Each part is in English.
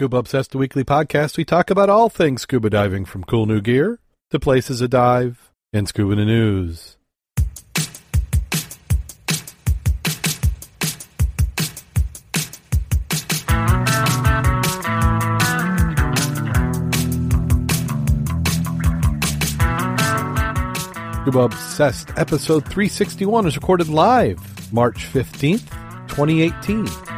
Scuba Obsessed, the weekly podcast. We talk about all things scuba diving from cool new gear to places to dive and scuba news. Scuba Obsessed episode 361 is recorded live March 15th, 2018.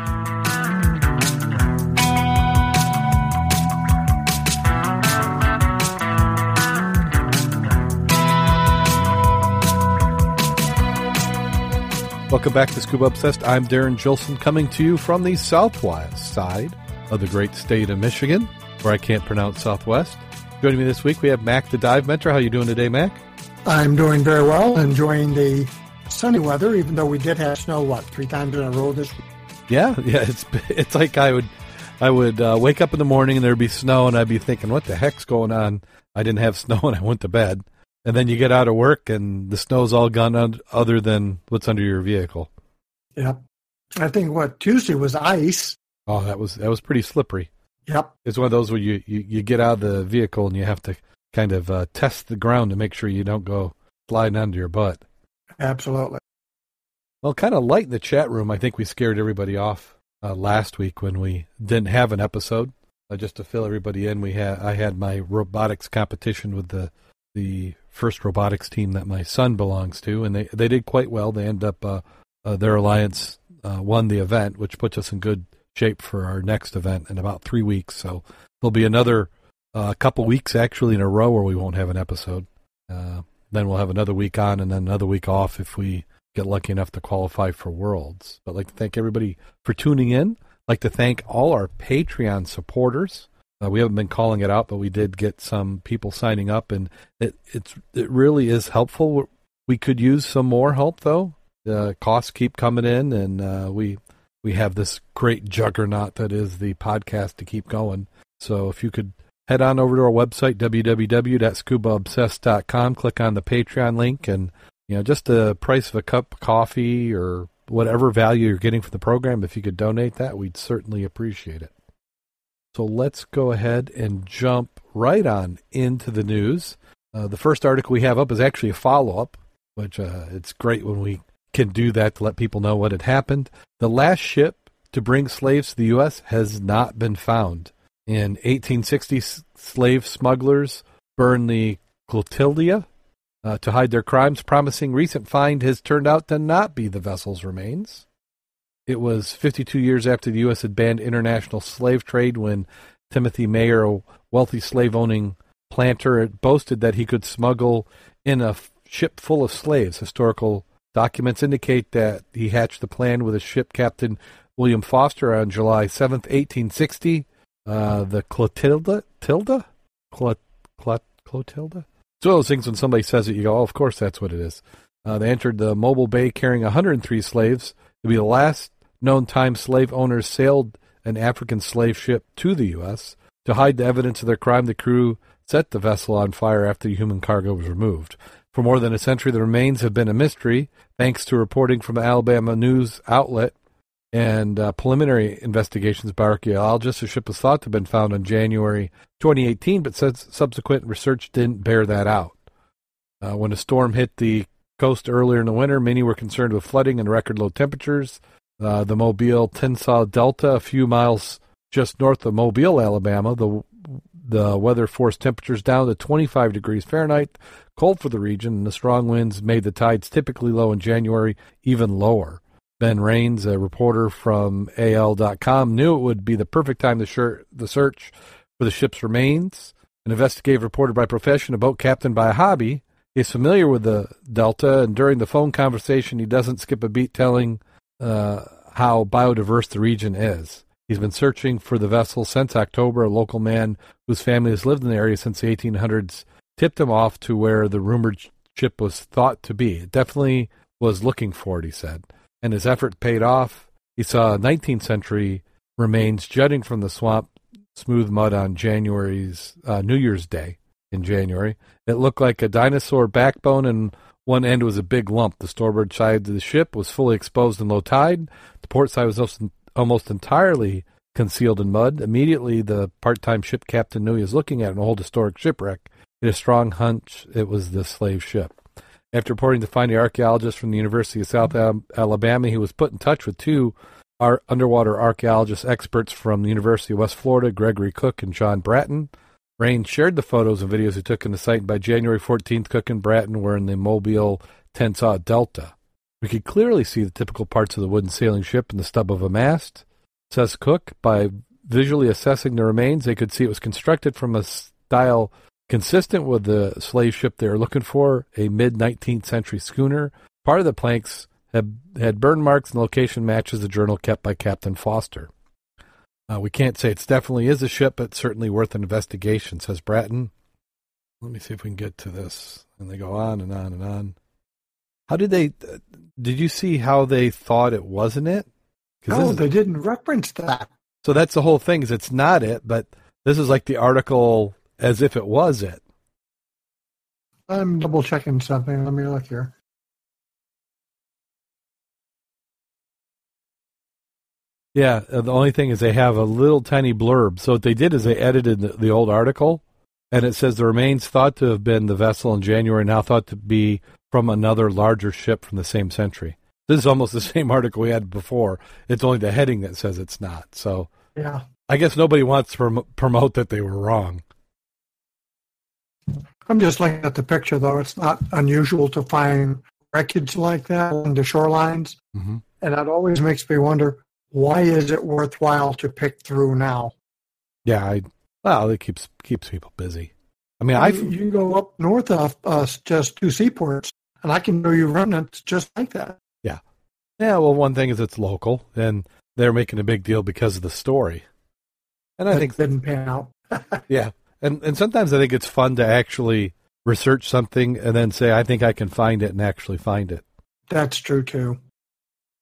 Welcome back to Scuba Obsessed. I'm Darren Gilson coming to you from the southwest side of the great state of Michigan, where I can't pronounce southwest. Joining me this week, we have Mac the Dive Mentor. How you doing today, Mac? I'm doing very well, enjoying the sunny weather, even though we did have snow, what, three times in a row this week? Yeah, yeah. It's it's like I would I would uh, wake up in the morning and there'd be snow, and I'd be thinking, what the heck's going on? I didn't have snow, and I went to bed. And then you get out of work and the snow's all gone other than what's under your vehicle. Yep. I think what Tuesday was ice. Oh, that was that was pretty slippery. Yep. It's one of those where you, you, you get out of the vehicle and you have to kind of uh, test the ground to make sure you don't go sliding under your butt. Absolutely. Well, kind of light in the chat room. I think we scared everybody off uh, last week when we didn't have an episode. Uh, just to fill everybody in, we had I had my robotics competition with the the first robotics team that my son belongs to, and they they did quite well. They end up uh, uh, their alliance uh, won the event, which puts us in good shape for our next event in about three weeks. So there'll be another uh, couple weeks actually in a row where we won't have an episode. Uh, then we'll have another week on and then another week off if we get lucky enough to qualify for Worlds. But I'd like to thank everybody for tuning in. I'd like to thank all our Patreon supporters. Uh, we haven't been calling it out, but we did get some people signing up, and it it's it really is helpful. We could use some more help though. The costs keep coming in, and uh, we we have this great juggernaut that is the podcast to keep going. So if you could head on over to our website www.scubaobsessed.com, click on the Patreon link, and you know just the price of a cup of coffee or whatever value you're getting for the program. If you could donate that, we'd certainly appreciate it. So let's go ahead and jump right on into the news. Uh, the first article we have up is actually a follow up, which uh, it's great when we can do that to let people know what had happened. The last ship to bring slaves to the U.S. has not been found. In 1860, slave smugglers burned the Clotilda uh, to hide their crimes. Promising recent find has turned out to not be the vessel's remains. It was 52 years after the U.S. had banned international slave trade when Timothy Meaher, a wealthy slave owning planter, boasted that he could smuggle in a ship full of slaves. Historical documents indicate that he hatched the plan with his ship captain William Foster on July 7th, 1860. Uh, the Clotilda? Tilda? Clot, Clot, Clotilda? It's one of those things when somebody says it, you go, oh, of course that's what it is. Uh, they entered the Mobile Bay carrying 103 slaves. Would be the last known time slave owners sailed an African slave ship to the U.S. To hide the evidence of their crime, the crew set the vessel on fire after the human cargo was removed. For more than a century, the remains have been a mystery, thanks to reporting from the Alabama news outlet and uh, preliminary investigations by archaeologists. The ship was thought to have been found in January 2018, but subsequent research didn't bear that out. Uh, when a storm hit the coast earlier in the winter, many were concerned with flooding and record low temperatures. Uh, the Mobile Tensaw Delta, a few miles just north of Mobile, Alabama, the the weather forced temperatures down to 25 degrees Fahrenheit, cold for the region, and the strong winds made the tides typically low in January even lower. Ben Raines, a reporter from AL.com, knew it would be the perfect time to shir- the search for the ship's remains. An investigative reporter by profession, a boat captain by hobby, is familiar with the Delta, and during the phone conversation, he doesn't skip a beat telling uh, how biodiverse the region is. He's been searching for the vessel since October. A local man whose family has lived in the area since the 1800s tipped him off to where the rumored ship was thought to be. It definitely was looking for it, he said. And his effort paid off. He saw 19th century remains jutting from the swamp smooth mud on January's uh, New Year's Day in January. It looked like a dinosaur backbone and one end was a big lump. The starboard side of the ship was fully exposed in low tide. The port side was almost entirely concealed in mud. Immediately, the part-time ship captain knew he was looking at an old historic shipwreck. Had a strong hunch it was the slave ship. After reporting to finding archaeologists from the University of South Alabama, he was put in touch with two underwater archaeologist experts from the University of West Florida, Gregory Cook and John Bratten. Raines shared the photos and videos he took in the site, by January 14th, Cook and Bratten were in the Mobile Tensaw Delta. We could clearly see the typical parts of the wooden sailing ship and the stub of a mast. Says Cook, by visually assessing the remains, they could see it was constructed from a style consistent with the slave ship they were looking for, a mid 19th century schooner. Part of the planks had, had burn marks and location matches the journal kept by Captain Foster. Uh, we can't say it definitely is a ship, but certainly worth an investigation, says Bratten. Let me see if we can get to this. And they go on and on and on. How did they? Uh, did you see how they thought it wasn't it? No, they didn't reference that. So that's the whole thing. Is it's not it, but this is like the article as if it was it. I'm double checking something. Let me look here. Yeah, uh, the only thing is they have a little tiny blurb. So what they did is they edited the, the old article, and it says the remains thought to have been the vessel in January, now thought to be from another larger ship from the same century. This is almost the same article we had before. It's only the heading that says it's not. So yeah, I guess nobody wants to prom- promote that they were wrong. I'm just looking at the picture, though. It's not unusual to find wreckage like that on the shorelines, mm-hmm. and that always makes me wonder why is it worthwhile to pick through now? Yeah, I, well, it keeps keeps people busy. I mean, I you can go up north of us, just two seaports, and I can know you remnants just like that. Yeah. Yeah, well, one thing is it's local, and they're making a big deal because of the story. And I that think didn't pan out. yeah, and and sometimes I think it's fun to actually research something and then say I think I can find it and actually find it. That's true too.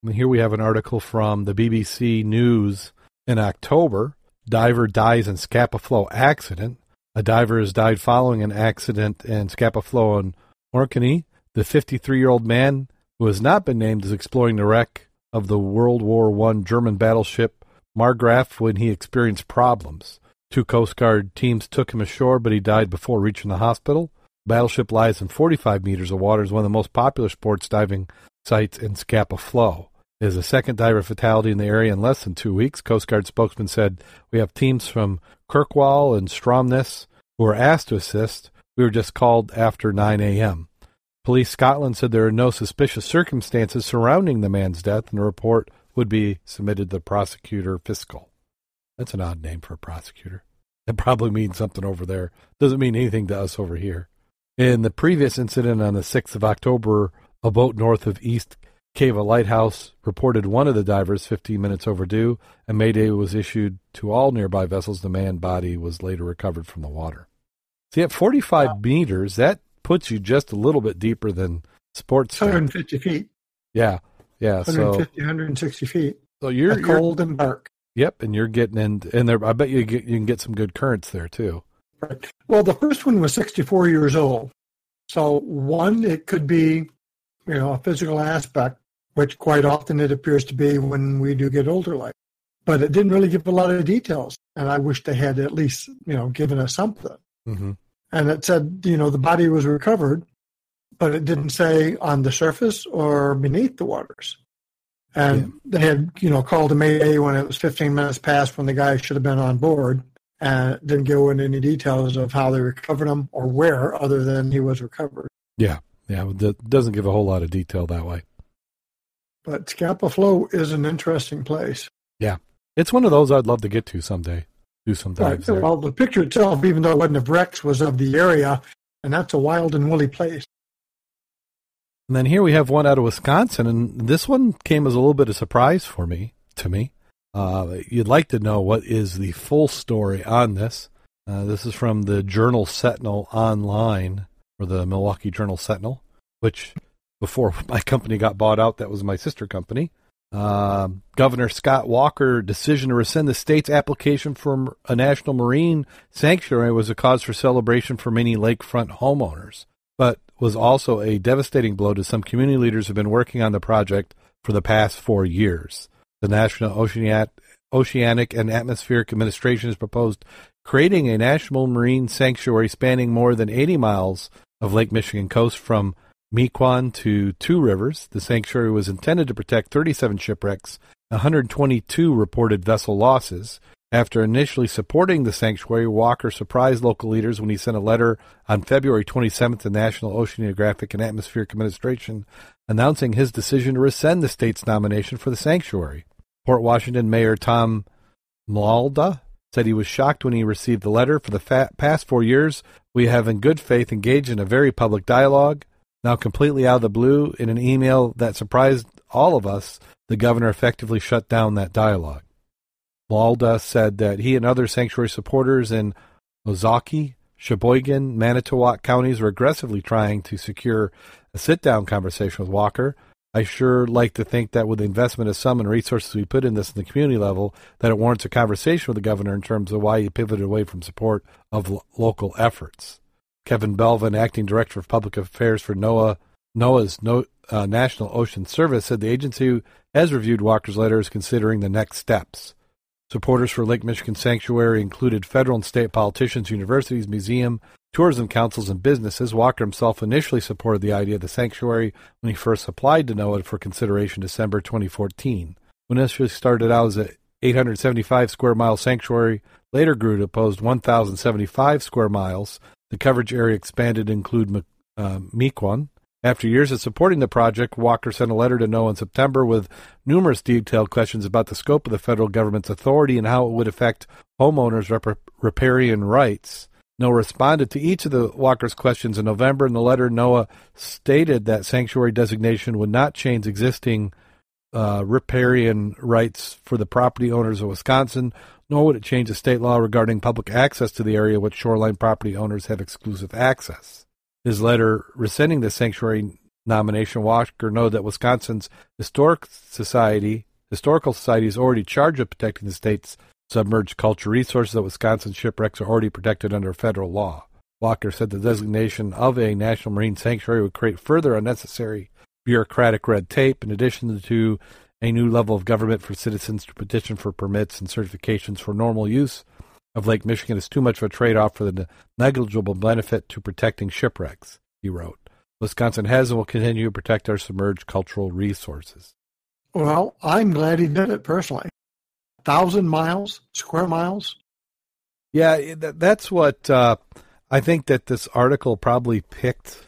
And here we have an article from the BBC News in October. Diver dies in Scapa Flow accident. A diver has died following an accident in Scapa Flow in Orkney. The 53 year old man, who has not been named, is exploring the wreck of the World War I German battleship Markgraf when he experienced problems. Two Coast Guard teams took him ashore, but he died before reaching the hospital. Battleship lies in 45 meters of water, is one of the most popular sports diving sites in Scapa Flow. Is a second diver fatality in the area in less than two weeks. Coast Guard spokesman said, We have teams from Kirkwall and Stromness who were asked to assist. We were just called after 9 a.m. Police Scotland said there are no suspicious circumstances surrounding the man's death, and a report would be submitted to the prosecutor fiscal. That's an odd name for a prosecutor. It probably means something over there. Doesn't mean anything to us over here. In the previous incident on the 6th of October, a boat north of East Cava Lighthouse reported one of the divers 15 minutes overdue. A mayday was issued to all nearby vessels. The man body was later recovered from the water. See, at 45 wow. meters, that puts you just a little bit deeper than sports. 150 feet. Yeah, yeah. 150, so, 160 feet. So you're a cold and dark. Yep, and you're getting in, and there. I bet you get, you can get some good currents there too. Right. Well, the first one was 64 years old. So one, it could be, you know, a physical aspect, which quite often it appears to be when we do get older, like. But it didn't really give a lot of details, and I wish they had at least, you know, given us something. Mm-hmm and it said you know the body was recovered, but it didn't say on the surface or beneath the waters. And yeah. they had you know called a mayday when it was 15 minutes past when the guy should have been on board, and didn't go into any details of how they recovered him or where, other than he was recovered. Yeah, yeah, it doesn't give a whole lot of detail that way. But Scapa Flow is an interesting place. Yeah, it's one of those I'd love to get to someday do some dives right. Well, the picture itself, even though it wasn't of Rex, was of the area, and that's a wild and woolly place. And then here we have one out of Wisconsin, and this one came as a little bit of surprise for me. To me, uh, you'd like to know what is the full story on this. Uh, this is from the Journal Sentinel online, or the Milwaukee Journal Sentinel, which before my company got bought out, that was my sister company. Um, Governor Scott Walker decision to rescind the state's application for a national marine sanctuary was a cause for celebration for many lakefront homeowners, but was also a devastating blow to some community leaders who have been working on the project for the past four years. The National Oceanic, Oceanic and Atmospheric Administration has proposed creating a national marine sanctuary spanning more than 80 miles of Lake Michigan coast from Mequon to Two Rivers. The sanctuary was intended to protect 37 shipwrecks, 122 reported vessel losses. After initially supporting the sanctuary, Walker surprised local leaders when he sent a letter on February 27th to National Oceanographic and Atmospheric Administration announcing his decision to rescind the state's nomination for the sanctuary. Port Washington Mayor Tom Mlada said he was shocked when he received the letter. For the fa- past four years, we have in good faith engaged in a very public dialogue. Now, completely out of the blue, in an email that surprised all of us, the governor effectively shut down that dialogue. Mlada said that he and other sanctuary supporters in Ozaukee, Sheboygan, Manitowoc counties were aggressively trying to secure a sit down conversation with Walker. I sure like to think that with the investment of some and resources we put in this in the community level, that it warrants a conversation with the governor in terms of why he pivoted away from support of lo- local efforts. Kevin Belvin, acting director of public affairs for NOAA, NOAA's no, uh, National Ocean Service, said the agency has reviewed Walker's letter is considering the next steps. Supporters for Lake Michigan Sanctuary included federal and state politicians, universities, museum, tourism councils, and businesses. Walker himself initially supported the idea of the sanctuary when he first applied to NOAA for consideration December 2014. When initially started out as a 875 square mile sanctuary, later grew to post 1,075 square miles. The coverage area expanded to include uh, Mequon, after years of supporting the project, Walker sent a letter to NOAA in September with numerous detailed questions about the scope of the federal government's authority and how it would affect homeowners' rep- riparian rights. NOAA responded to each of the Walker's questions in November. In the letter, NOAA stated that sanctuary designation would not change existing uh, riparian rights for the property owners of Wisconsin, nor would it change the state law regarding public access to the area which shoreline property owners have exclusive access his letter rescinding the sanctuary nomination, Walker noted that Wisconsin's Historic Society, Historical Society is already charged with protecting the state's submerged cultural resources that Wisconsin shipwrecks are already protected under federal law. Walker said the designation of a national marine sanctuary would create further unnecessary bureaucratic red tape in addition to a new level of government for citizens to petition for permits and certifications for normal use of Lake Michigan is too much of a trade off for the negligible benefit to protecting shipwrecks, he wrote. Wisconsin has and will continue to protect our submerged cultural resources. Well, I'm glad he did it personally. Thousand miles, square miles. Yeah, that's what uh, I think that this article probably picked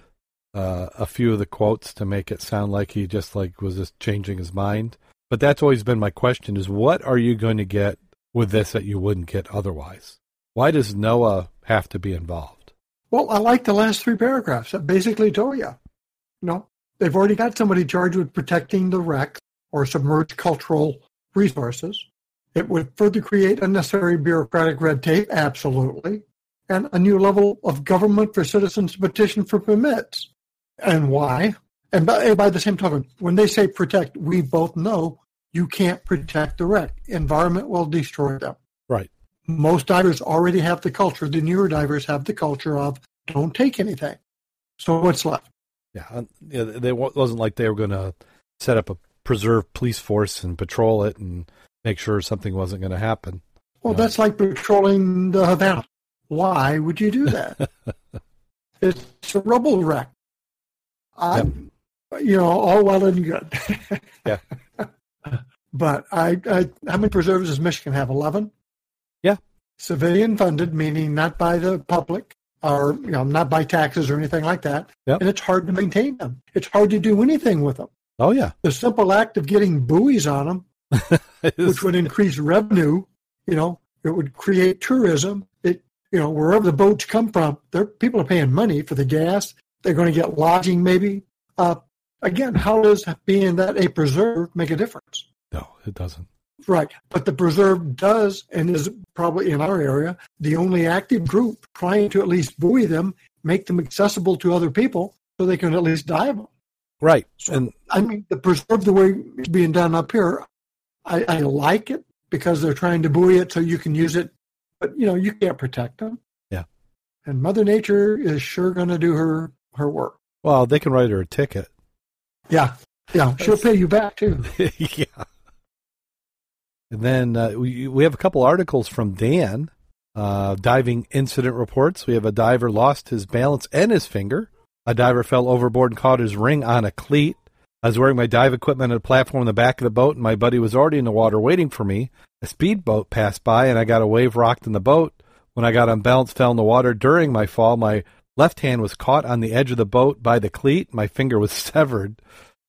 uh, a few of the quotes to make it sound like he just like was just changing his mind. But that's always been my question: is what are you going to get with this that you wouldn't get otherwise? Why does NOAA have to be involved? Well, I like the last three paragraphs. That basically told you. You know, they've already got somebody charged with protecting the wreck or submerged cultural resources. It would further create unnecessary bureaucratic red tape, absolutely, and a new level of government for citizens to petition for permits. And why? And by, by the same token, when they say protect, we both know you can't protect the wreck. Environment will destroy them. Right. Most divers already have the culture. The newer divers have the culture of don't take anything. So what's left? Yeah, it wasn't like they were going to set up a preserve police force and patrol it and make sure something wasn't going to happen. Well, uh, that's like patrolling the Havana. Why would you do that? it's a rubble wreck. I'm, yep. you know, all well and good. yeah. But I, I, how many preserves does Michigan have? Eleven. Yeah. Civilian funded, meaning not by the public or you know not by taxes or anything like that. Yep. And it's hard to maintain them. It's hard to do anything with them. Oh yeah. The simple act of getting buoys on them, which would increase revenue, you know, it would create tourism. It you know wherever the boats come from, there people are paying money for the gas. They're going to get lodging maybe. Uh, again, how does being that a preserve make a difference? No, it doesn't. Right. But the preserve does and is probably in our area the only active group trying to at least buoy them, make them accessible to other people so they can at least dive them. Right. So, and I mean, the preserve the way it's being done up here, I, I like it because they're trying to buoy it so you can use it, but you know, you can't protect them. Yeah. And Mother Nature is sure going to do her, her work. Well, they can write her a ticket. Yeah. Yeah. She'll pay you back too. yeah. And then uh, we we have a couple articles from Dan, uh, diving incident reports. We have a diver lost his balance and his finger. A diver fell overboard and caught his ring on a cleat. I was wearing my dive equipment on a platform in the back of the boat, and my buddy was already in the water waiting for me. A speedboat passed by, and I got a wave rocked in the boat. When I got unbalanced, fell in the water. During my fall, my left hand was caught on the edge of the boat by the cleat. My finger was severed,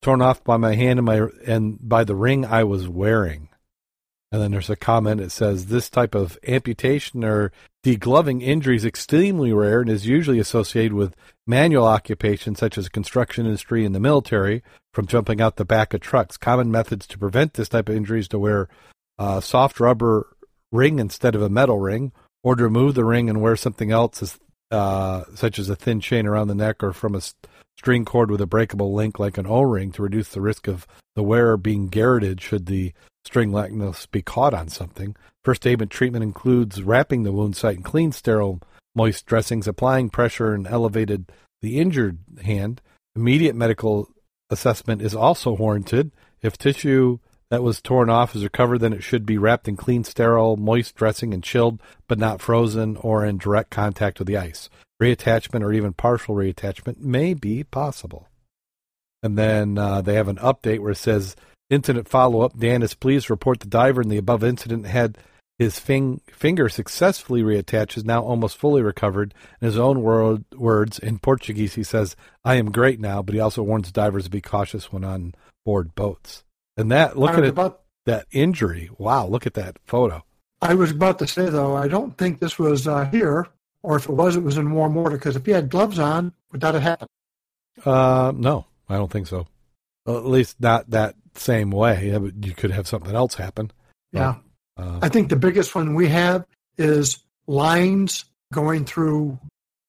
torn off by my hand and my and by the ring I was wearing. And then there's a comment that says this type of amputation or degloving injury is extremely rare and is usually associated with manual occupations such as construction industry and the military from jumping out the back of trucks. Common methods to prevent this type of injuries to wear a soft rubber ring instead of a metal ring or to remove the ring and wear something else uh, such as a thin chain around the neck or from a string cord with a breakable link like an O-ring to reduce the risk of the wearer being garroted should the string likeness be caught on something. First aid treatment includes wrapping the wound site in clean, sterile, moist dressings, applying pressure and elevated the injured hand. Immediate medical assessment is also warranted. If tissue that was torn off is recovered, then it should be wrapped in clean, sterile, moist dressing and chilled, but not frozen or in direct contact with the ice. Reattachment or even partial reattachment may be possible. And then uh, they have an update where it says Incident follow up Dan is pleased to report the diver in the above incident had his fing- finger successfully reattached, is now almost fully recovered. In his own word, words, in Portuguese, he says, I am great now, but he also warns divers to be cautious when on board boats. And that, look at it, about, that injury. Wow, look at that photo. I was about to say, though, I don't think this was uh, here, or if it was, it was in warm water, because if he had gloves on, would that have happened? Uh, no, I don't think so. Well, at least not that same way. You could have something else happen. Yeah. uh, I think the biggest one we have is lines going through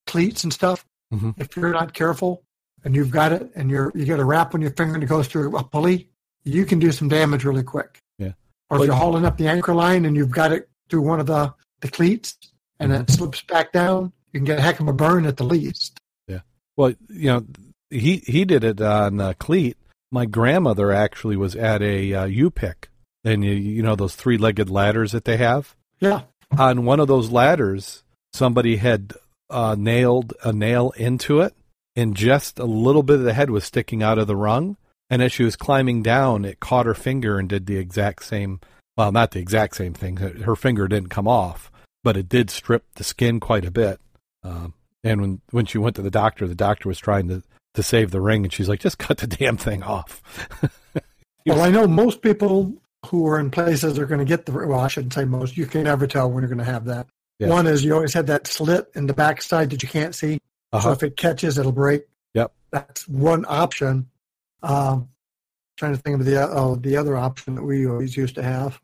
cleats and stuff. Mm-hmm. If you're not careful and you've got it and you're you get a wrap on your finger and it goes through a pulley, you can do some damage really quick. Yeah. Or if you're holding up the anchor line and you've got it through one of the, the cleats and mm-hmm. it slips back down, you can get a heck of a burn at the least. Yeah. Well, you know, he he did it on a cleat my grandmother actually was at a uh, U-pick, and you, you know those three-legged ladders that they have. Yeah. On one of those ladders, somebody had uh, nailed a nail into it, and just a little bit of the head was sticking out of the rung. And as she was climbing down, it caught her finger and did the exact same. Well, not the exact same thing. Her finger didn't come off, but it did strip the skin quite a bit. Um, and when when she went to the doctor, the doctor was trying to to save the ring, and she's like, "Just cut the damn thing off." well, I know most people who are in places are going to get the. Well, I shouldn't say most. You can never tell when you're going to have that. Yeah. One is you always have that slit in the backside that you can't see, uh-huh. so if it catches, it'll break. Yep, that's one option. Um, trying to think of the uh, the other option that we always used to have.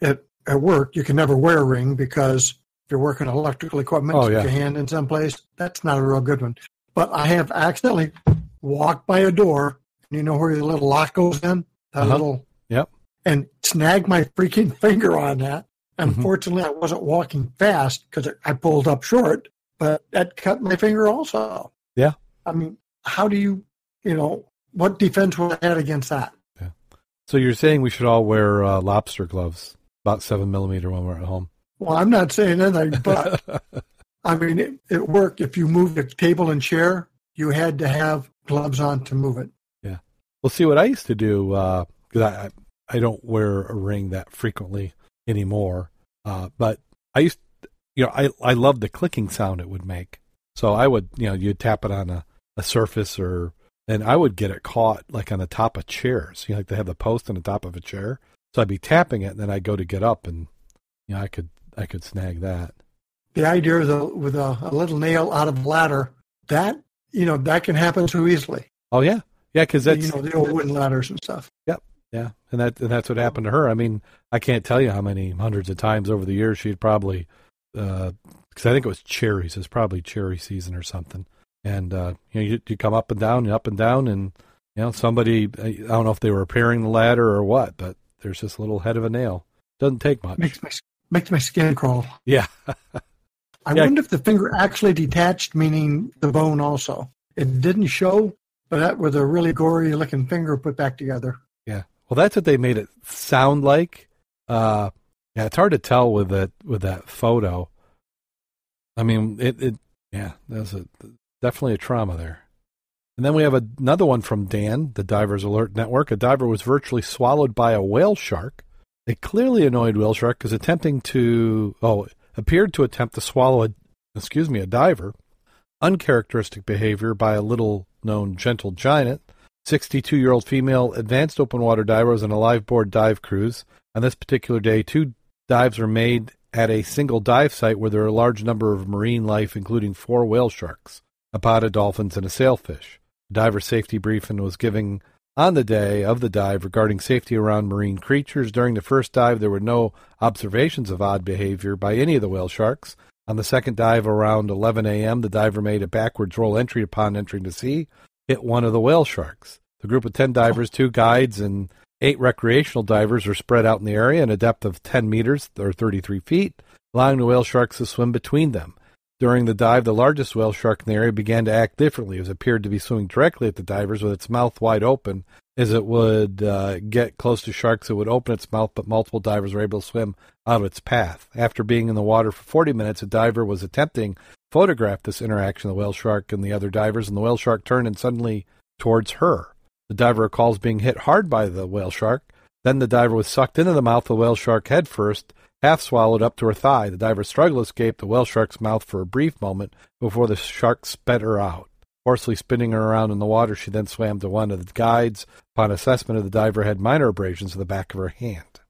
At at work, you can never wear a ring because if you're working electrical equipment, oh, yeah. your hand in some place. That's not a real good one but I have accidentally walked by a door. You know where the little lock goes in? That uh-huh. little. Yep. And snagged my freaking finger on that. Mm-hmm. Unfortunately, mm-hmm. I wasn't walking fast because I pulled up short, but that cut my finger also. Yeah. I mean, how do you, you know, what defense would I have against that? Yeah. So you're saying we should all wear uh, lobster gloves, about seven millimeter when we're at home? Well, I'm not saying anything, but I mean, it, it worked. If you moved a table and chair, you had to have gloves on to move it. Yeah. Well, see what I used to do because uh, I I don't wear a ring that frequently anymore. Uh, but I used, you know, I I loved the clicking sound it would make. So I would, you know, you'd tap it on a, a surface or, and I would get it caught like on the top of chairs. You know, like they have the post on the top of a chair. So I'd be tapping it, and then I'd go to get up, and you know, I could I could snag that the idea of the, with a, a, little nail out of a ladder, that, you know, that can happen too easily. Oh, yeah. Yeah, because that's. You know, the old wooden ladders and stuff. Yep. Yeah. And, that, and that's what happened to her. I mean, I can't tell you how many hundreds of times over the years she'd probably, because uh, I think it was cherries. It's probably cherry season or something. And, uh, you know, you, you come up and down, and up and down, and, you know, somebody, I don't know if they were repairing the ladder or what, but there's this little head of a nail. Doesn't take much. Makes my, makes my skin crawl. Yeah. I yeah. wonder if the finger actually detached, meaning the bone also. It didn't show, but that was a really gory looking finger put back together. Yeah. Well, that's what they made it sound like. Uh, yeah, it's hard to tell with that with that photo. I mean, it, it yeah, there's a definitely a trauma there. And then we have another one from Dan, the Divers Alert Network. A diver was virtually swallowed by a whale shark. A clearly annoyed whale shark is attempting to oh appeared to attempt to swallow a excuse me a diver. Uncharacteristic behavior by a little known gentle giant. 62 year old female advanced open water diver was on a live board dive cruise. On this particular day, two dives were made at a single dive site where there are a large number of marine life, including four whale sharks, a pod of dolphins, and a sailfish. A diver safety briefing was given on the day of the dive regarding safety around marine creatures. During the first dive, there were no observations of odd behavior by any of the whale sharks. On the second dive around 11 a.m., the diver made a backwards roll entry upon entering the sea, hit one of the whale sharks. The group of 10 divers, two guides, and eight recreational divers were spread out in the area in a depth of 10 meters or 33 feet, allowing the whale sharks to swim between them. During the dive, the largest whale shark in the area began to act differently. It appeared to be swimming directly at the divers with its mouth wide open. As it would uh, get close to sharks, it would open its mouth, but multiple divers were able to swim out of its path. After being in the water for 40 minutes, a diver was attempting to photograph this interaction of the whale shark and the other divers, and the whale shark turned and suddenly towards her. The diver recalls being hit hard by the whale shark. Then the diver was sucked into the mouth of the whale shark head first, half swallowed up to her thigh. The diver struggled to escape the whale shark's mouth for a brief moment before the shark spat her out. Forcefully spinning her around in the water, she then swam to one of the guides. Upon assessment of the diver had minor abrasions to the back of her hand.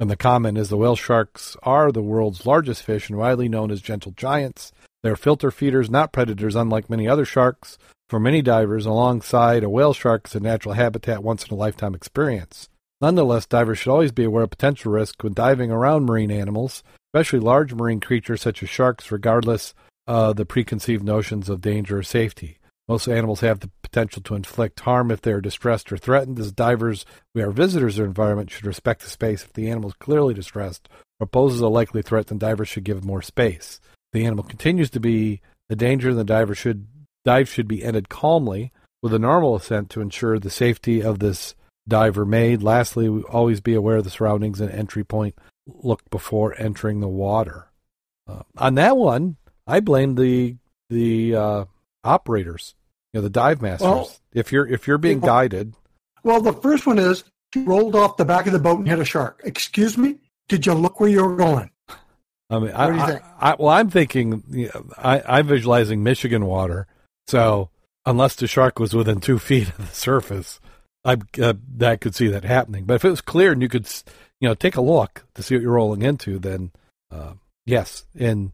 And the comment is the whale sharks are the world's largest fish and widely known as gentle giants. They're filter feeders, not predators, unlike many other sharks. For many divers, alongside a whale shark is a natural habitat once in a lifetime experience. Nonetheless, divers should always be aware of potential risk when diving around marine animals, especially large marine creatures such as sharks, regardless of the preconceived notions of danger or safety. Most animals have the potential to inflict harm if they are distressed or threatened. As divers, we are visitors to their environment, should respect the space. If the animal is clearly distressed or poses a likely threat, then divers should give more space. If the animal continues to be a danger, the diver should dive should be ended calmly with a normal ascent to ensure the safety of this diver made. Lastly, always be aware of the surroundings and entry point. Look before entering the water. Uh, on that one, I blame the the uh, operators you know, the dive masters. Well, if you're if you're being well, guided. Well, the first one is she rolled off the back of the boat and hit a shark. Excuse me? Did you look where you were going? I mean, I, I, I, well, I'm thinking, you know, I, I'm visualizing Michigan water. So unless the shark was within two feet of the surface, I uh, that could see that happening. But if it was clear and you could, you know, take a look to see what you're rolling into, then uh, yes. And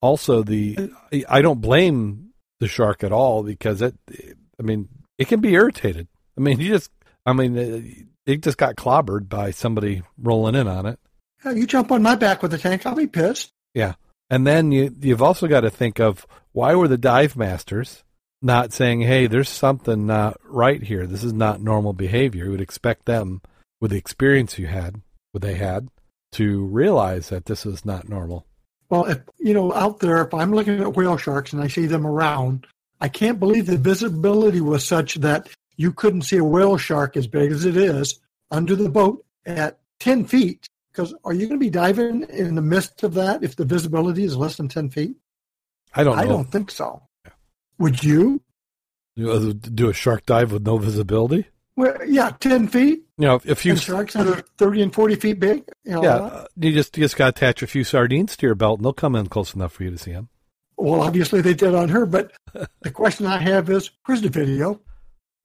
also the, I don't blame the shark at all because it, I mean, it can be irritated. I mean, you just, I mean, it just got clobbered by somebody rolling in on it. Yeah, you jump on my back with a tank, I'll be pissed. Yeah. And then you, you've also got to think of why were the dive masters not saying, hey, there's something not right here. This is not normal behavior. You would expect them, with the experience you had, what they had, to realize that this is not normal. Well, if you know, out there, if I'm looking at whale sharks and I see them around, I can't believe the visibility was such that you couldn't see a whale shark as big as it is under the boat at 10 feet. Because are you going to be diving in the midst of that if the visibility is less than 10 feet? I don't know. I don't think so. Would you? you Do a shark dive with no visibility? Well, yeah, 10 feet. You know, if you and sharks that are 30 and 40 feet big. You know, yeah, uh, you just you just got to attach a few sardines to your belt, and they'll come in close enough for you to see them. Well, obviously they did on her, but the question I have is, where's the video?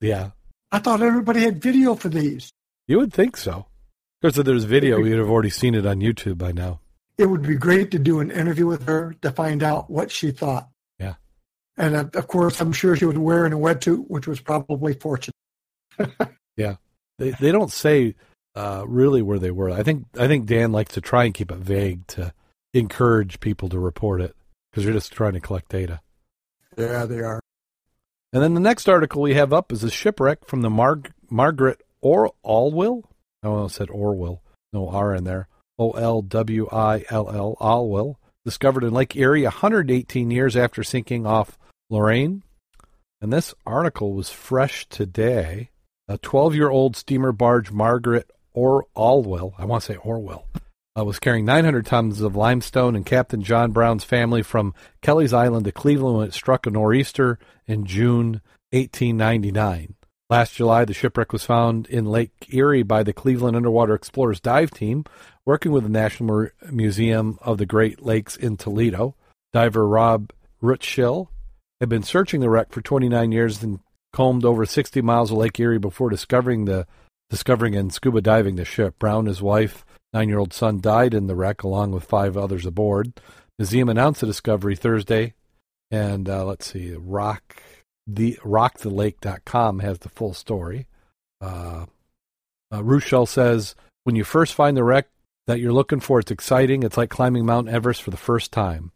Yeah, I thought everybody had video for these. You would think so. Because if there's video, you'd have already seen it on YouTube by now. It would be great to do an interview with her to find out what she thought. And uh, of course, I'm sure she was wearing a wetsuit, which was probably fortunate. yeah. They they don't say uh, really where they were. I think I think Dan likes to try and keep it vague to encourage people to report it because you're just trying to collect data. Yeah, they are. And then the next article we have up is a shipwreck from the Mar- Margaret or Olwill. I almost said Orwell. No R in there. O L W I L L Olwill. Discovered in Lake Erie 118 years after sinking off Lorain. And this article was fresh today. A 12 year old steamer barge, Margaret or Orwell, I want to say Orwell, uh, was carrying 900 tons of limestone, and Captain John Brown's family from Kelly's Island to Cleveland when it struck a nor'easter in June 1899. Last July, the shipwreck was found in Lake Erie by the Cleveland Underwater Explorers dive team, working with the National Museum of the Great Lakes in Toledo. Diver Rob Ruschak had been searching the wreck for 29 years and combed over 60 miles of Lake Erie before discovering the discovering and scuba diving the ship. Brown, his wife, nine-year-old son died in the wreck along with five others aboard. Museum announced the discovery Thursday, and uh, let's see, Rock the RockTheLake.com has the full story. Uh, uh, Ruschak says when you first find the wreck that you're looking for, it's exciting. It's like climbing Mount Everest for the first time.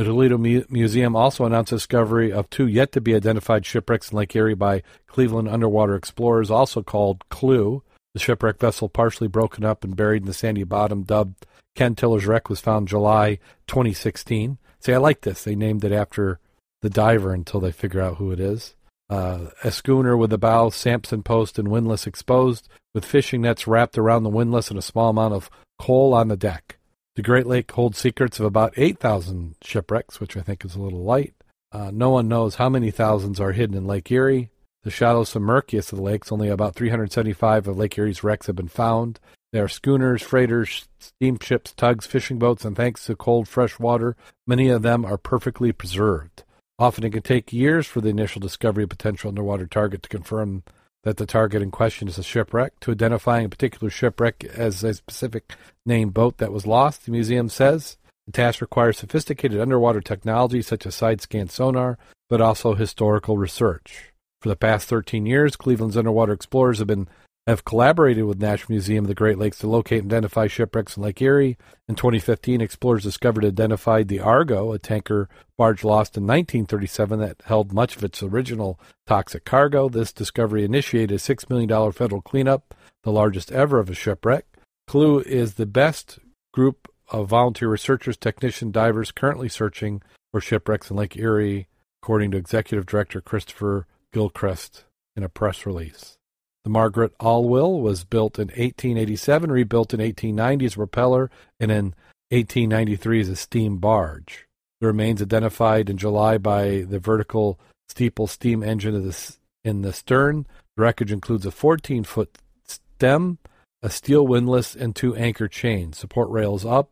The Toledo Mu- Museum also announced discovery of two yet to be identified shipwrecks in Lake Erie by Cleveland underwater explorers, also called Clue. The shipwreck vessel, partially broken up and buried in the sandy bottom, dubbed Ken Tiller's wreck, was found July 2016. See, I like this. They named it after the diver until they figure out who it is. Uh, a schooner with the bow, Samson post, and windlass exposed, with fishing nets wrapped around the windlass and a small amount of coal on the deck. The Great Lake holds secrets of about 8,000 shipwrecks, which I think is a little light. Uh, no one knows how many thousands are hidden in Lake Erie. The shallowest and murkiest of the lakes, only about 375 of Lake Erie's wrecks have been found. There are schooners, freighters, steamships, tugs, fishing boats, and thanks to cold, fresh water, many of them are perfectly preserved. Often it can take years for the initial discovery of potential underwater target to confirm that the target in question is a shipwreck. To identifying a particular shipwreck as a specific named boat that was lost, the museum says the task requires sophisticated underwater technology such as side scan sonar, but also historical research. For the past 13 years, Cleveland's underwater explorers have been have collaborated with National Museum of the Great Lakes to locate and identify shipwrecks in Lake Erie. In 2015, explorers discovered and identified the Argo, a tanker barge lost in 1937 that held much of its original toxic cargo. This discovery initiated a $6 million federal cleanup, the largest ever of a shipwreck. Clue is the best group of volunteer researchers, technician divers currently searching for shipwrecks in Lake Erie, according to Executive Director Christopher Gilchrist in a press release. The Margaret Olwill was built in 1887, rebuilt in 1890 as a propeller, and in 1893 as a steam barge. The remains identified in July by the vertical steeple steam engine the, in the stern. The wreckage includes a 14 foot stem, a steel windlass, and two anchor chains. Support rails up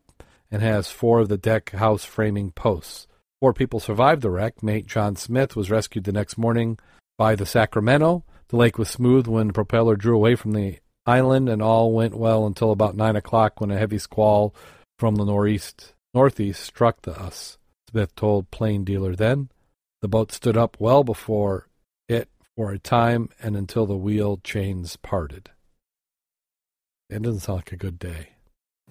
and has four of the deck house framing posts. Four people survived the wreck. Mate John Smith was rescued the next morning by the Sacramento. The lake was smooth when the propeller drew away from the island, and all went well until about nine o'clock when a heavy squall from the northeast northeast struck the us. Smith told Plain Dealer then. The boat stood up well before it for a time and until the wheel chains parted. It doesn't sound like a good day.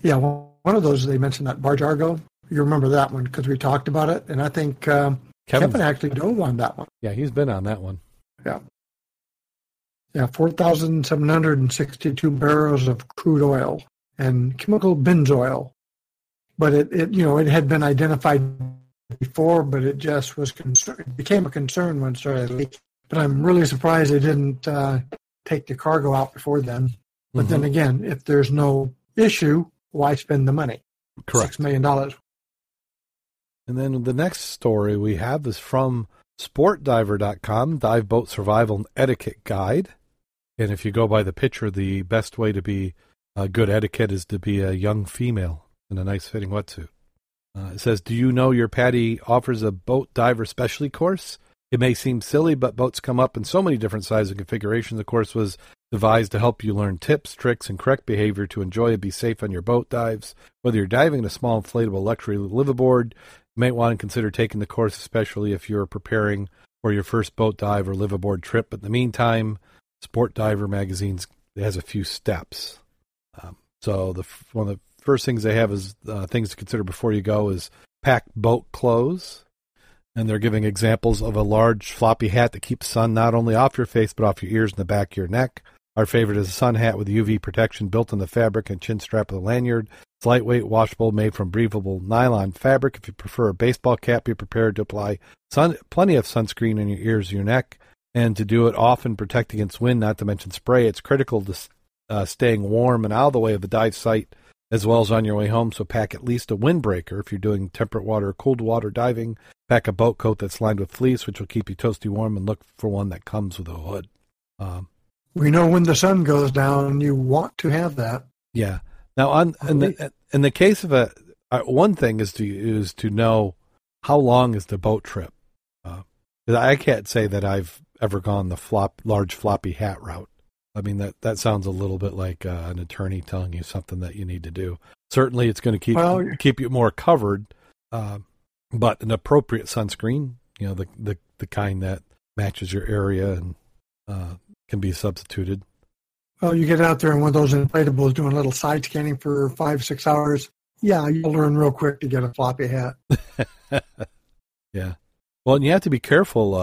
Yeah, well, one of those they mentioned that barge Argo. You remember that one because we talked about it, and I think um, Kevin actually dove on that one. Yeah, he's been on that one. Yeah. Yeah, 4,762 barrels of crude oil and chemical benzol. But it, it, you know, it had been identified before, but it just was concern, it became a concern when it started leaking. But I'm really surprised they didn't uh, take the cargo out before then. But mm-hmm. then again, if there's no issue, why spend the money? Correct. Six million dollars. And then the next story we have is from sportdiver.com, dive boat survival etiquette guide. And if you go by the picture, the best way to be a good etiquette is to be a young female in a nice fitting wetsuit. Uh, it says, Do you know your PADI offers a boat diver specialty course? It may seem silly, but boats come up in so many different sizes and configurations. The course was devised to help you learn tips, tricks, and correct behavior to enjoy and be safe on your boat dives. Whether you're diving in a small inflatable luxury liveaboard, you might want to consider taking the course, especially if you're preparing for your first boat dive or liveaboard trip. But in the meantime, Sport Diver magazines has a few steps. Um, so the one of the first things they have is uh, things to consider before you go is pack boat clothes, and they're giving examples of a large floppy hat that keeps sun not only off your face but off your ears and the back of your neck. Our favorite is a sun hat with UV protection built in the fabric and chin strap of the lanyard. It's lightweight, washable, made from breathable nylon fabric. If you prefer a baseball cap, be prepared to apply sun, plenty of sunscreen in your ears your neck, and to do it often, protect against wind, not to mention spray. It's critical to uh, staying warm and out of the way of the dive site as well as on your way home. So pack at least a windbreaker if you're doing temperate water or cold water diving. Pack a boat coat that's lined with fleece, which will keep you toasty warm, and look for one that comes with a hood. Um, we know when the sun goes down, you want to have that. Yeah. Now, on in the in the case of a uh, one thing is to is to know how long is the boat trip. Uh, I can't say that I've ever gone the flop large floppy hat route. I mean that that sounds a little bit like uh, an attorney telling you something that you need to do. Certainly, it's going to keep well, keep you more covered, uh, but an appropriate sunscreen, you know, the the the kind that matches your area and uh, can be substituted. Well, you get out there in one of those inflatables doing a little side scanning for five six hours. Yeah, you'll learn real quick to get a floppy hat. yeah. Well, and you have to be careful.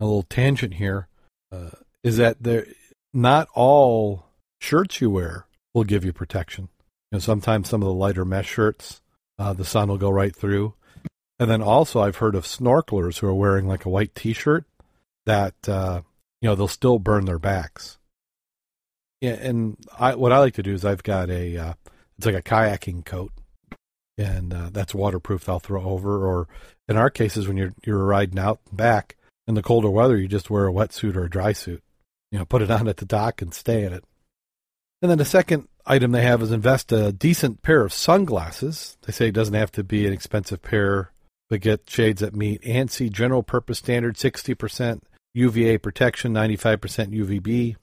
A little tangent here uh, is that there not all shirts you wear will give you protection. You know, sometimes some of the lighter mesh shirts, uh, the sun will go right through. And then also, I've heard of snorkelers who are wearing like a white T-shirt that uh, you know they'll still burn their backs. Yeah, and I, what I like to do is I've got a uh, it's like a kayaking coat, and uh, that's waterproof. I'll throw over, or in our cases, when you're you're riding out and back in the colder weather, you just wear a wetsuit or a dry suit you know, put it on at the dock and stay in it. And then the second item they have is invest a decent pair of sunglasses. They say it doesn't have to be an expensive pair, but get shades that meet ANSI general purpose standard 60% UVA protection, 95% UVB.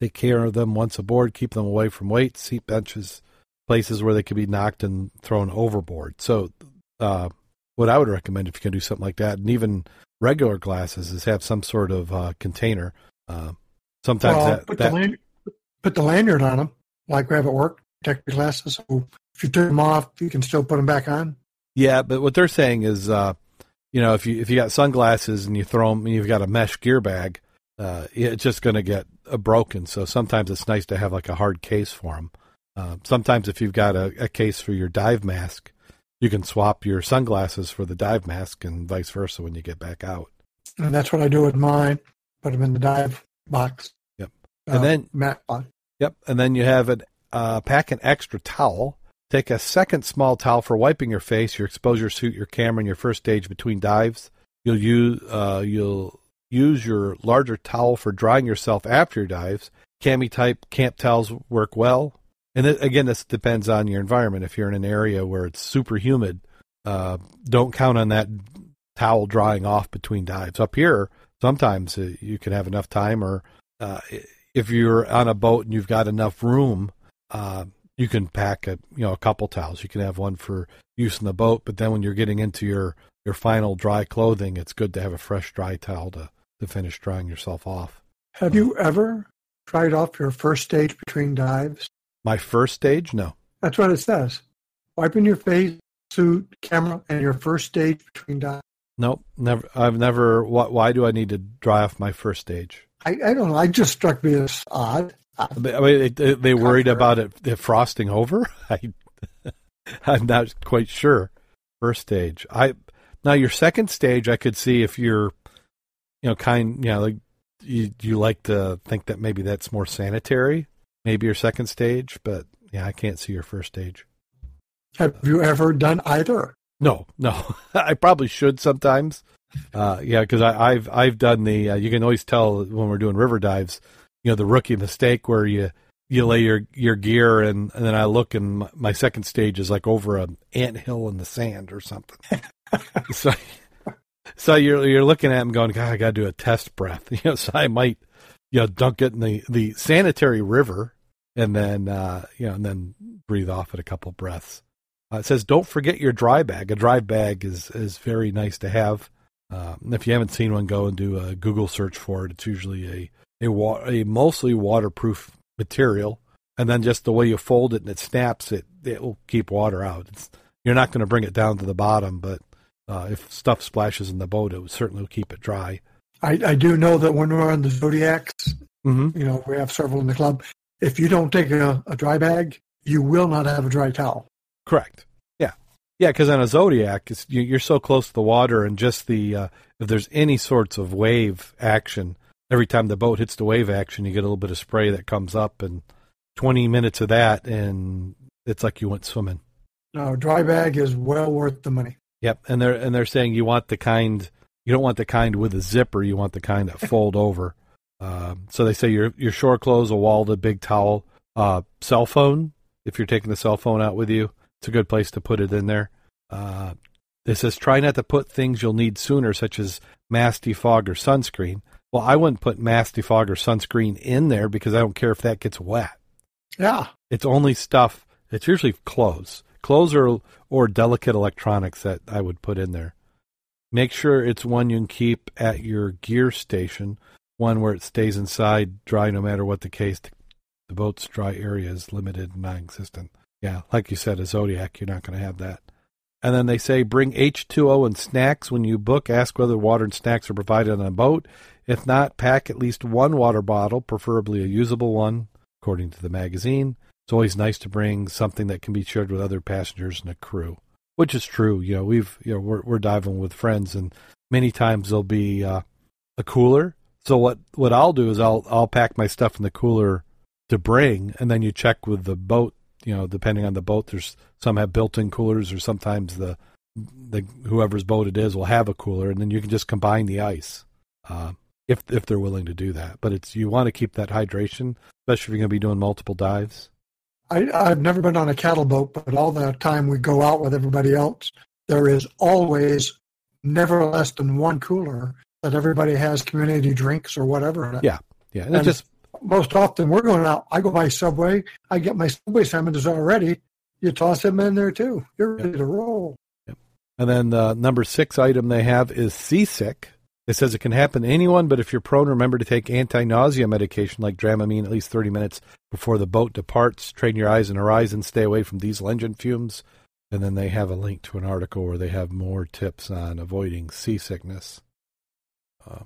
Take care of them once aboard, keep them away from weights, seat benches, places where they could be knocked and thrown overboard. So, uh, what I would recommend if you can do something like that, and even regular glasses, is have some sort of uh, container. Uh, Sometimes well, that, put, that... The lanyard, put the lanyard on them, like we have at work, protect your glasses. So if you took them off, you can still put them back on. Yeah, but what they're saying is, uh, you know, if you if you got sunglasses and you throw them, and you've got a mesh gear bag, uh, it's just going to get uh, broken. So sometimes it's nice to have like a hard case for them. Uh, sometimes if you've got a, a case for your dive mask, you can swap your sunglasses for the dive mask and vice versa when you get back out. And that's what I do with mine. Put them in the dive box. Yep. And uh, then mat box. Yep. And then you have it. Uh, pack an extra towel. Take a second small towel for wiping your face, your exposure suit, your camera, and your first stage between dives. You'll use uh, you'll use your larger towel for drying yourself after your dives. Cami type camp towels work well. And again, this depends on your environment. If you're in an area where it's super humid, uh, don't count on that towel drying off between dives. Up here, sometimes uh, you can have enough time, or uh, if you're on a boat and you've got enough room, uh, you can pack a you know a couple towels. You can have one for use in the boat, but then when you're getting into your your final dry clothing, it's good to have a fresh dry towel to to finish drying yourself off. Have you ever tried off your first stage between dives? My first stage, no. That's what it says. Wiping your face, suit, camera, and your first stage between dives. Nope, never. I've never. Why, why do I need to dry off my first stage? I, I don't know. I just struck me as odd. I mean, they, they worried about it, it frosting over. I, I'm not quite sure. First stage. I now your second stage. I could see if you're, you know, kind. You know, like you you like to think that maybe that's more sanitary. Maybe your second stage, but yeah, I can't see your first stage. Have you ever done either? No, no. I probably should sometimes. Uh, yeah, because I've I've done the. Uh, you can always tell when we're doing river dives. You know, the rookie mistake where you you lay your your gear and, and then I look and my, my second stage is like over an ant hill in the sand or something. so so you're you're looking at him going, God, I got to do a test breath. You know, so I might you know dunk it in the the sanitary river and then uh, you know and then breathe off at a couple breaths. Uh, it says, "Don't forget your dry bag. A dry bag is is very nice to have. Uh, if you haven't seen one, go and do a Google search for it. It's usually a a, wa- a mostly waterproof material, and then just the way you fold it and it snaps, it it will keep water out. It's, you're not going to bring it down to the bottom, but uh, if stuff splashes in the boat, it will certainly keep it dry. I, I do know that when we're on the Zodiacs, mm-hmm. you know, we have several in the club. If you don't take a, a dry bag, you will not have a dry towel. Correct. Yeah. Yeah, because on a Zodiac, you're so close to the water, and just the uh, if there's any sorts of wave action, every time the boat hits the wave action, you get a little bit of spray that comes up, and 20 minutes of that, and it's like you went swimming. No, dry bag is well worth the money. Yep, and they're and they're saying you want the kind you don't want the kind with a zipper. You want the kind that fold over. Um, so they say your your shore clothes, a wallet, a big towel, uh, cell phone. If you're taking the cell phone out with you, it's a good place to put it in there. Uh, it says try not to put things you'll need sooner, such as mask defog or sunscreen. Well, I wouldn't put mask defog or sunscreen in there because I don't care if that gets wet. Yeah, It's only stuff. It's usually clothes, clothes or or delicate electronics that I would put in there. Make sure it's one you can keep at your gear station, one where it stays inside dry no matter what the case. The boat's dry area is limited and non-existent. Yeah, like you said, a Zodiac, you're not going to have that. And then they say bring H2O and snacks when you book. Ask whether water and snacks are provided on a boat. If not, pack at least one water bottle, preferably a usable one, according to the magazine. It's always nice to bring something that can be shared with other passengers and a crew, which is true. You know, we've you know we're we're diving with friends, and many times there'll be uh, a cooler. So what what I'll do is I'll I'll pack my stuff in the cooler to bring, and then you check with the boat. You know, depending on the boat, there's some have built-in coolers, or sometimes the the whoever's boat it is will have a cooler, and then you can just combine the ice. Uh, if if they're willing to do that, but it's you want to keep that hydration, especially if you're going to be doing multiple dives. I, I've never been on a cattle boat, but all the time we go out with everybody else, there is always never less than one cooler that everybody has community drinks or whatever. Yeah, yeah, and, And- just Most often we're going out. I go by Subway. I get my Subway sandwiches already. You toss them in there too. You're ready to roll. Yep. And then the number six item they have is seasick. It says it can happen to anyone, but if you're prone, remember to take anti-nausea medication like Dramamine at least 30 minutes before the boat departs. Train your eyes and horizon. Stay away from diesel engine fumes. And then they have a link to an article where they have more tips on avoiding seasickness. Uh,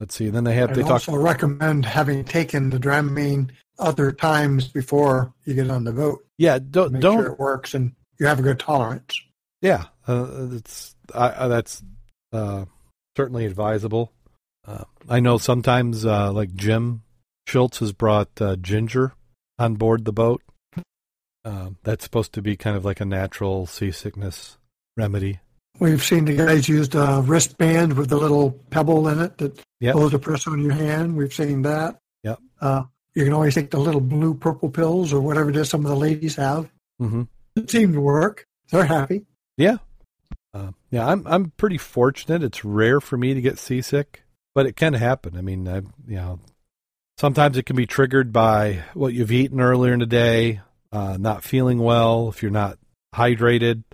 let's see. Then they have they talk. also recommend having taken the Dramamine other times before you get on the boat. Yeah, don't Make don't sure it works and you have a good tolerance. Yeah, uh, it's I, I, that's uh, certainly advisable. Uh, I know sometimes, uh, like Jim Schultz has brought uh, ginger on board the boat. Um, that's supposed to be kind of like a natural seasickness remedy. We've seen the guys used a wristband with a little pebble in it that Yep. holds a press on your hand. We've seen that. Yep. Uh, you can always take the little blue purple pills or whatever it is some of the ladies have. hmm It seemed to work. They're happy. Yeah, uh, yeah. I'm I'm pretty fortunate. It's rare for me to get seasick, but it can happen. I mean, I you know, sometimes it can be triggered by what you've eaten earlier in the day, uh, not feeling well, if you're not hydrated,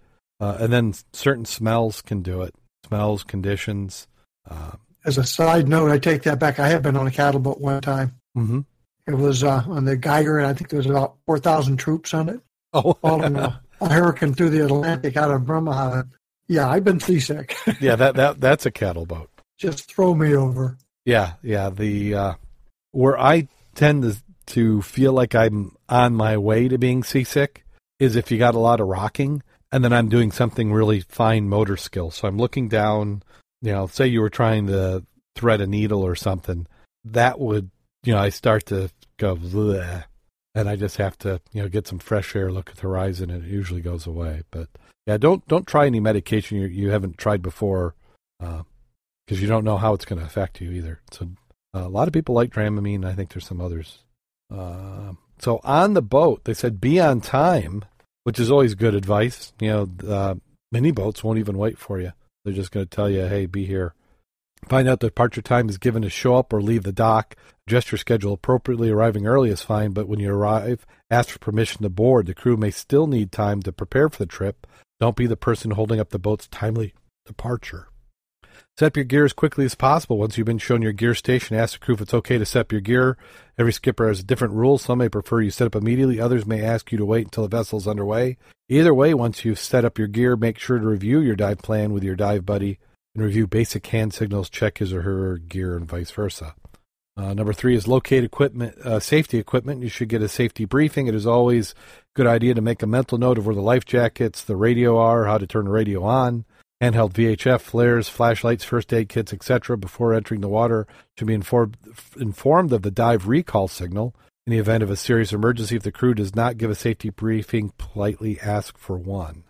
uh, and then certain smells can do it. Smells, conditions. Uh, As a side note, I take that back. I have been on a cattle boat one time. hmm It was uh, on the Geiger, and I think there was about 4,000 troops on it, Oh, following a, a hurricane through the Atlantic out of Bremerhaven. Yeah, I've been seasick. yeah. That that that's a cattle boat. Just throw me over. Yeah, yeah. The uh, where I tend to to feel like I'm on my way to being seasick is if you got a lot of rocking, and then I'm doing something really fine motor skill. So I'm looking down. You know, say you were trying to thread a needle or something. That would, you know, I start to go, Bleh, and I just have to, you know, get some fresh air, look at the horizon, and it usually goes away. But yeah, don't don't try any medication you you haven't tried before. Uh, because you don't know how it's going to affect you either. So uh, a lot of people like Dramamine. I think there's some others. Uh, so on the boat, they said be on time, which is always good advice. You know, uh, many boats won't even wait for you. They're just going to tell you, "Hey, be here." Find out the departure time is given to show up or leave the dock. Adjust your schedule appropriately. Arriving early is fine, but when you arrive, ask for permission to board. The crew may still need time to prepare for the trip. Don't be the person holding up the boat's timely departure. Set up your gear as quickly as possible. Once you've been shown your gear station, ask the crew if it's okay to set up your gear. Every skipper has different rules. Some may prefer you set up immediately. Others may ask you to wait until the vessel's underway. Either way, once you've set up your gear, make sure to review your dive plan with your dive buddy and review basic hand signals, check his or her gear, and vice versa. Uh, number three is locate equipment, uh, safety equipment. You should get a safety briefing. It is always a good idea to make a mental note of where the life jackets, the radio are, how to turn the radio on, handheld VHF, flares, flashlights, first aid kits, etc. Before entering the water, should be informed informed of the dive recall signal. In the event of a serious emergency, if the crew does not give a safety briefing, politely ask for one.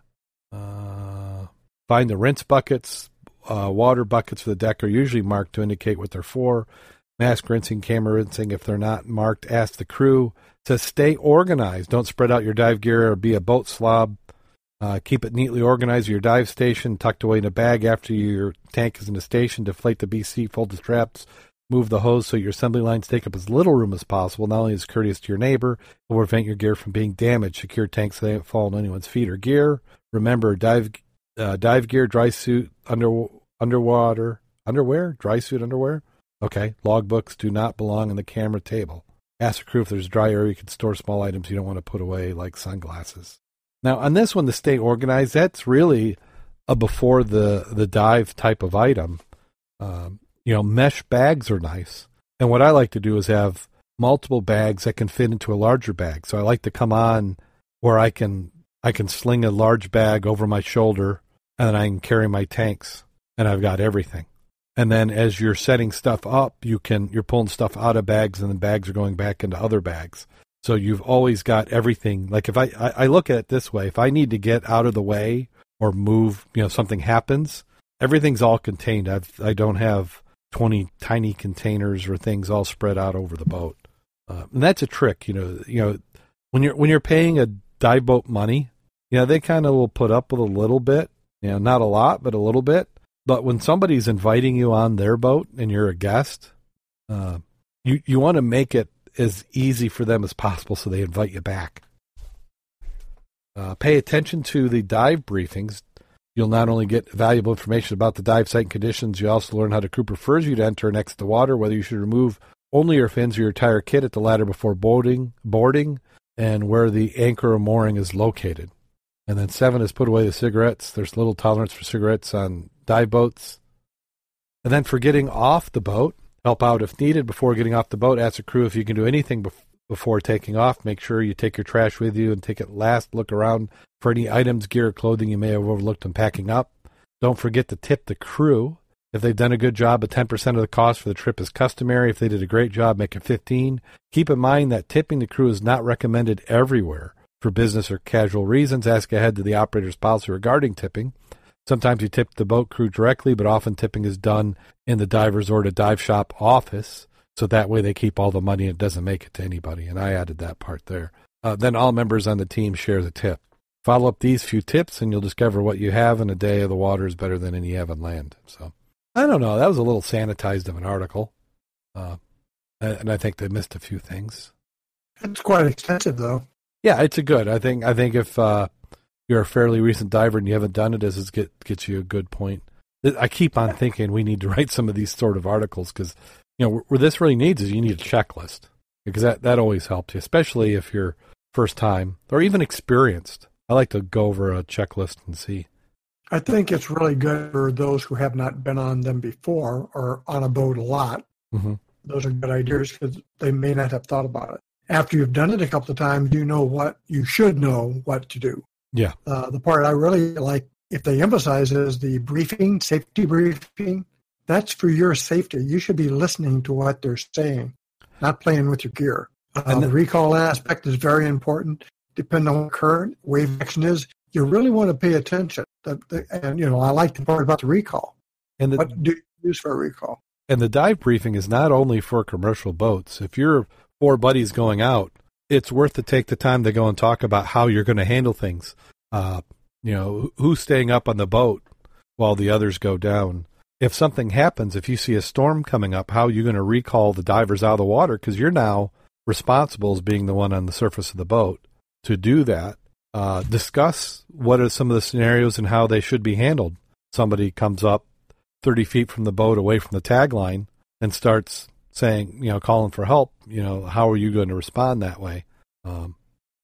Uh, find the rinse buckets. Uh, water buckets for the deck are usually marked to indicate what they're for. Mask rinsing, camera rinsing, if they're not marked, ask the crew. to stay organized. Don't spread out your dive gear or be a boat slob. Uh, keep it neatly organized your dive station, tucked away in a bag after your tank is in the station. Deflate the BC, fold the straps, move the hose so your assembly lines take up as little room as possible. Not only is courteous to your neighbor, it will prevent your gear from being damaged. Secure tanks so they don't fall on anyone's feet or gear. Remember, dive uh, dive gear, dry suit, under underwater underwear, dry suit underwear. Okay, logbooks do not belong on the camera table. Ask the crew if there's a dry area you can store small items you don't want to put away, like sunglasses. Now, on this one, the stay organized, that's really a before the, the dive type of item. Um, you know, mesh bags are nice. And what I like to do is have multiple bags that can fit into a larger bag. So I like to come on where I can I can sling a large bag over my shoulder and then I can carry my tanks and I've got everything. And then as you're setting stuff up, you can you're pulling stuff out of bags and the bags are going back into other bags. So you've always got everything. Like if I, I, I look at it this way, if I need to get out of the way or move, you know, something happens, everything's all contained. I've I don't have twenty tiny containers or things all spread out over the boat. Uh, and that's a trick, you know. You know, when you're when you're paying a dive boat money, you know, they kind of will put up with a little bit, you know, not a lot, but a little bit. But when somebody's inviting you on their boat and you're a guest, uh, you you want to make it as easy for them as possible so they invite you back. Uh, pay attention to the dive briefings. You'll not only get valuable information about the dive site and conditions, you also learn how the crew prefers you to enter and exit the water, whether you should remove only your fins or your entire kit at the ladder before boarding, boarding, and where the anchor or mooring is located. And then seven is put away the cigarettes. There's little tolerance for cigarettes on dive boats. And then for getting off the boat, help out if needed before getting off the boat. Ask the crew if you can do anything bef- before taking off. Make sure you take your trash with you and take it last. Look around for any items, gear, or clothing you may have overlooked when packing up. Don't forget to tip the crew. If they've done a good job, a 10% of the cost for the trip is customary. If they did a great job, make it 15. Keep in mind that tipping the crew is not recommended everywhere. For business or casual reasons, ask ahead to the operator's policy regarding tipping. Sometimes you tip the boat crew directly, but often tipping is done in the dive resort or dive shop office. So that way they keep all the money and it doesn't make it to anybody. And I added that part there. Uh, then all members on the team share the tip. Follow up these few tips and you'll discover what you have in a day of the water is better than any you have on land. So I don't know. That was a little sanitized of an article. Uh, and I think they missed a few things. It's quite extensive, though. Yeah, it's a good. I think. I think if uh, you're a fairly recent diver and you haven't done it, as get gets you a good point. I keep on thinking we need to write some of these sort of articles because you know where this really needs is you need a checklist because that that always helps you, especially if you're first time or even experienced. I like to go over a checklist and see. I think it's really good for those who have not been on them before or on a boat a lot. Mm-hmm. Those are good ideas because they may not have thought about it. After you've done it a couple of times, you know what you should know what to do. Yeah. Uh, the part I really like, if they emphasize, is the briefing, safety briefing. That's for your safety. You should be listening to what they're saying, not playing with your gear. Uh, and the, the recall aspect is very important. Depending on what current wave action is, you really want to pay attention. And you know, I like the part about the recall. And the, what do you use for a recall? And the dive briefing is not only for commercial boats. If you're four buddies going out, it's worth to take the time to go and talk about how you're going to handle things. Uh, you know, who's staying up on the boat while the others go down. If something happens, if you see a storm coming up, how are you going to recall the divers out of the water? Because you're now responsible as being the one on the surface of the boat to do that. Uh, discuss what are some of the scenarios and how they should be handled. Somebody comes up 30 feet from the boat away from the tagline and starts saying, you know, calling for help, you know, how are you going to respond that way? Um,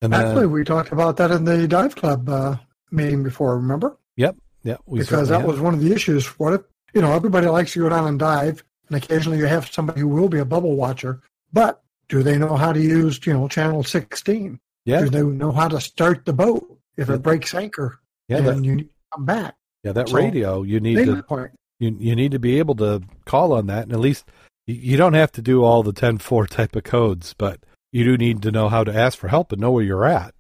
and Actually, then, we talked about that in the dive club uh, meeting before. Remember? Yep. Yep. because that have. was one of the issues. What if you know everybody likes to go down and dive, and occasionally you have somebody who will be a bubble watcher, but do they know how to use you know channel sixteen? Yeah. Do they know how to start the boat if yeah. it breaks anchor? Yeah. Then you need to come back. Yeah, that so, radio you need to point. you you need to be able to call on that, and at least you don't have to do all the 10-4 type of codes, but you do need to know how to ask for help and know where you're at.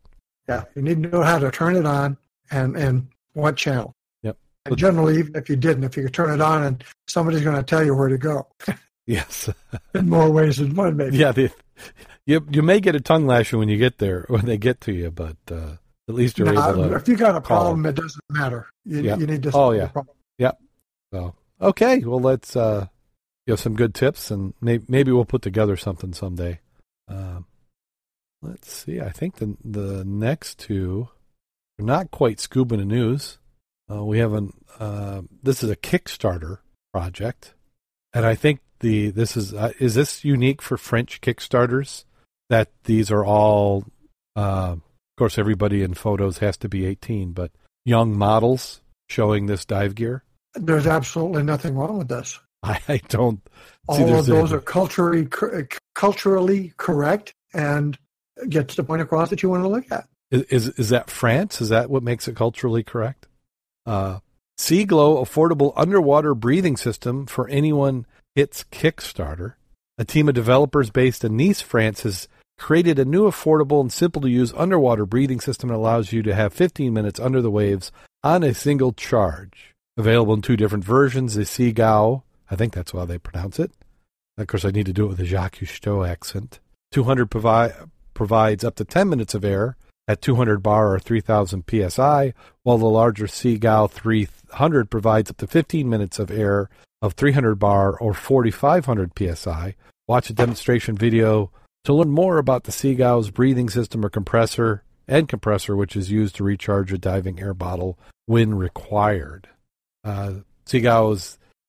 Yeah, you need to know how to turn it on and and what channel. Yep. And generally, even if you didn't, if you could turn it on and somebody's going to tell you where to go. Yes. in more ways than one, maybe. Yeah, the, you you may get a tongue lashing when you get there when they get to you, but uh, at least you're Nah, able to. if you got a call problem, it doesn't matter. You, Yeah. you need to. Oh, solve the yeah. Yep. So okay, well let's uh, you have some good tips, and may, maybe we'll put together something someday. Um, let's see. I think the the next two are not quite scuba news. Uh, we have an uh, this is a Kickstarter project, and I think the this is uh, is this unique for French Kickstarters that these are all. Uh, of course, everybody in photos has to be 18, but young models showing this dive gear. There's absolutely nothing wrong with this. I, I don't. All of those are culturally culturally correct and gets the point across that you want to look at. Is, is is that France? Is that what makes it culturally correct? Uh, Seagow affordable underwater breathing system for anyone hits Kickstarter. A team of developers based in Nice, France, has created a new affordable and simple to use underwater breathing system that allows you to have 15 minutes under the waves on a single charge. Available in two different versions: the Seagow, I think that's how they pronounce it. Of course, I need to do it with a Jacques Cousteau accent. 200 provi- provides up to 10 minutes of air at 200 bar or 3000 psi, while the larger Seagow 300 provides up to 15 minutes of air of 300 bar or 4500 psi. Watch a demonstration video to learn more about the Seagow's breathing system or compressor and compressor, which is used to recharge a diving air bottle when required. Uh,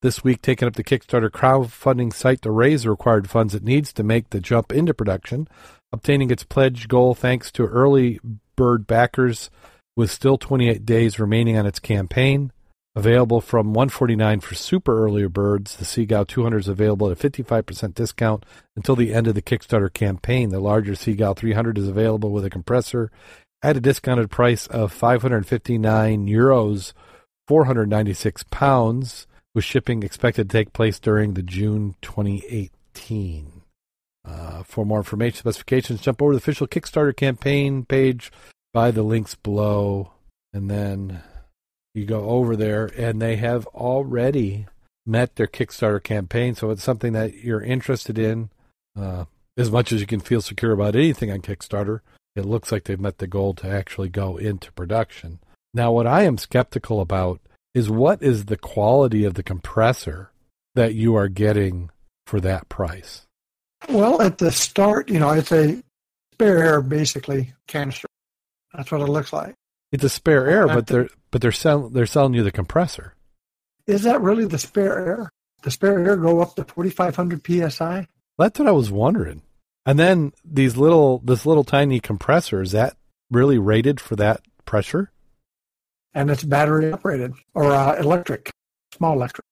this week taking up the Kickstarter crowdfunding site to raise the required funds it needs to make the jump into production, obtaining its pledge goal thanks to early bird backers with still 28 days remaining on its campaign. Available from 149 for super earlier birds, the Seagull 200 is available at a 55% discount until the end of the Kickstarter campaign. The larger Seagull 300 is available with a compressor at a discounted price of 559 euros, 496 pounds, with shipping expected to take place during the June 2018. Uh, for more information, specifications, jump over to the official Kickstarter campaign page by the links below, and then you go over there, and they have already met their Kickstarter campaign. So it's something that you're interested in. Uh, as much as you can feel secure about anything on Kickstarter, it looks like they've met the goal to actually go into production. Now, what I am skeptical about is what is the quality of the compressor that you are getting for that price? Well, at the start, you know, it's a spare air basically canister. That's what it looks like. It's a spare air, but they're but they're selling they're selling you the compressor. Is that really the spare air? The spare air go up to 4,500 psi? That's what I was wondering. And then these little this little tiny compressor is that really rated for that pressure? And it's battery operated or uh, electric, small electric.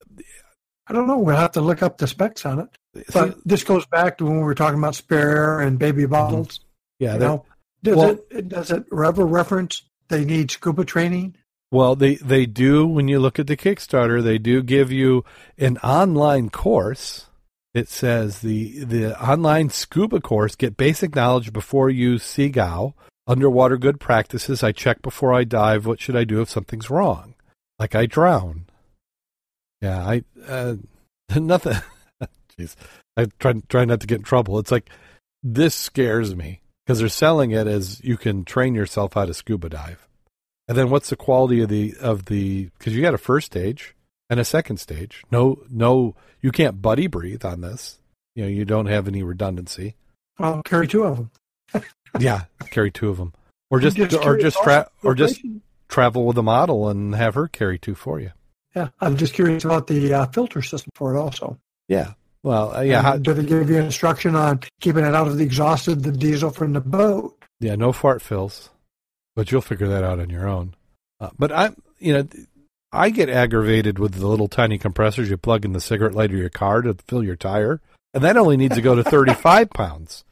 I don't know. We'll have to look up the specs on it. But this goes back to when we were talking about spare air and baby bottles. yeah, that- know, does well- it does it ever reference they need scuba training? Well, they they do when you look at the Kickstarter, they do give you an online course. It says the the online scuba course get basic knowledge before you seagull, underwater good practices. I check before I dive. What should I do if something's wrong? Like I drown. Yeah, I uh, nothing. Jeez, I try try not to get in trouble. It's like this scares me because they're selling it as you can train yourself how to scuba dive. And then what's the quality of the of the because you got a first stage and a second stage. No, no, you can't buddy breathe on this. You know, you don't have any redundancy. I'll carry two of them. Yeah, carry two of them, or just, I'm or just tra- or just travel with a model and have her carry two for you. yeah. I'm just curious about the uh, filter system for it also. Yeah. Well, uh, yeah, how, do they give you instruction on keeping it out of the exhaust of the diesel from the boat? yeah, no fart fills, but you'll figure that out on your own. Uh, but I'm, you know, I get aggravated with the little tiny compressors you plug in the cigarette lighter of your car to fill your tire, and that only needs to go to 35 pounds.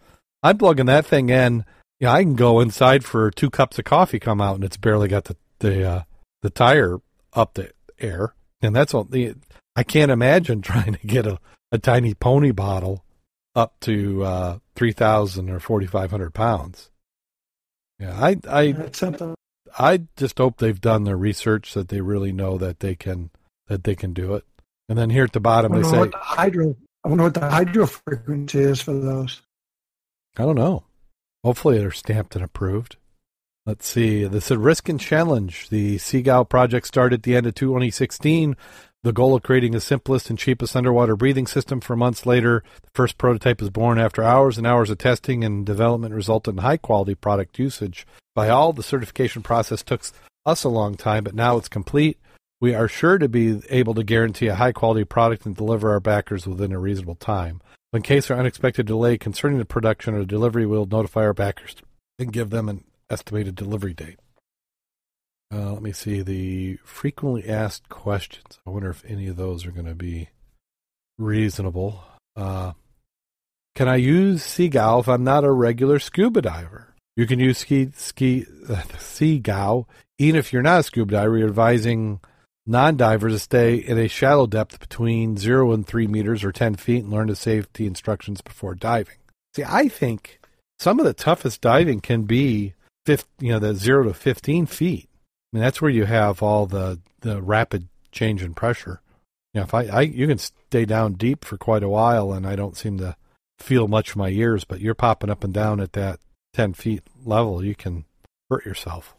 I'm plugging that thing in. Yeah, I can go inside for two cups of coffee, come out, and it's barely got the the uh, the tire up the air, and that's all. The I can't imagine trying to get a, a tiny pony bottle up to uh, 3,000 or 4,500 pounds. Yeah, I, I. I just hope they've done their research that they really know that they can that they can do it. And then here at the bottom they say, what the hydro. I wonder what the hydro frequency is for those. I don't know. Hopefully they're stamped and approved. Let's see. This is Risk and Challenge. The Seagull project started at the end of 2016. The goal of creating the simplest and cheapest underwater breathing system for months later. The first prototype was born after hours and hours of testing and development resulted in high quality product usage. By all, the certification process took us a long time, but now it's complete. We are sure to be able to guarantee a high quality product and deliver our backers within a reasonable time. In case of unexpected delay concerning the production or delivery, we'll notify our backers and give them an estimated delivery date. Uh, let me see the frequently asked questions. I wonder if any of those are going to be reasonable. Uh, can I use Seagull if I'm not a regular scuba diver? You can use ski ski uh, Seagull even if you're not a scuba diver. You're advising non-divers to stay in a shallow depth between zero and three meters or ten feet and learn the safety instructions before diving. See, I think some of the toughest diving can be, 50, you know, the zero to fifteen feet. I mean, that's where you have all the the rapid change in pressure. You know, if I, I you can stay down deep for quite a while, and I don't seem to feel much of my ears. But you're popping up and down at that ten feet level, you can hurt yourself.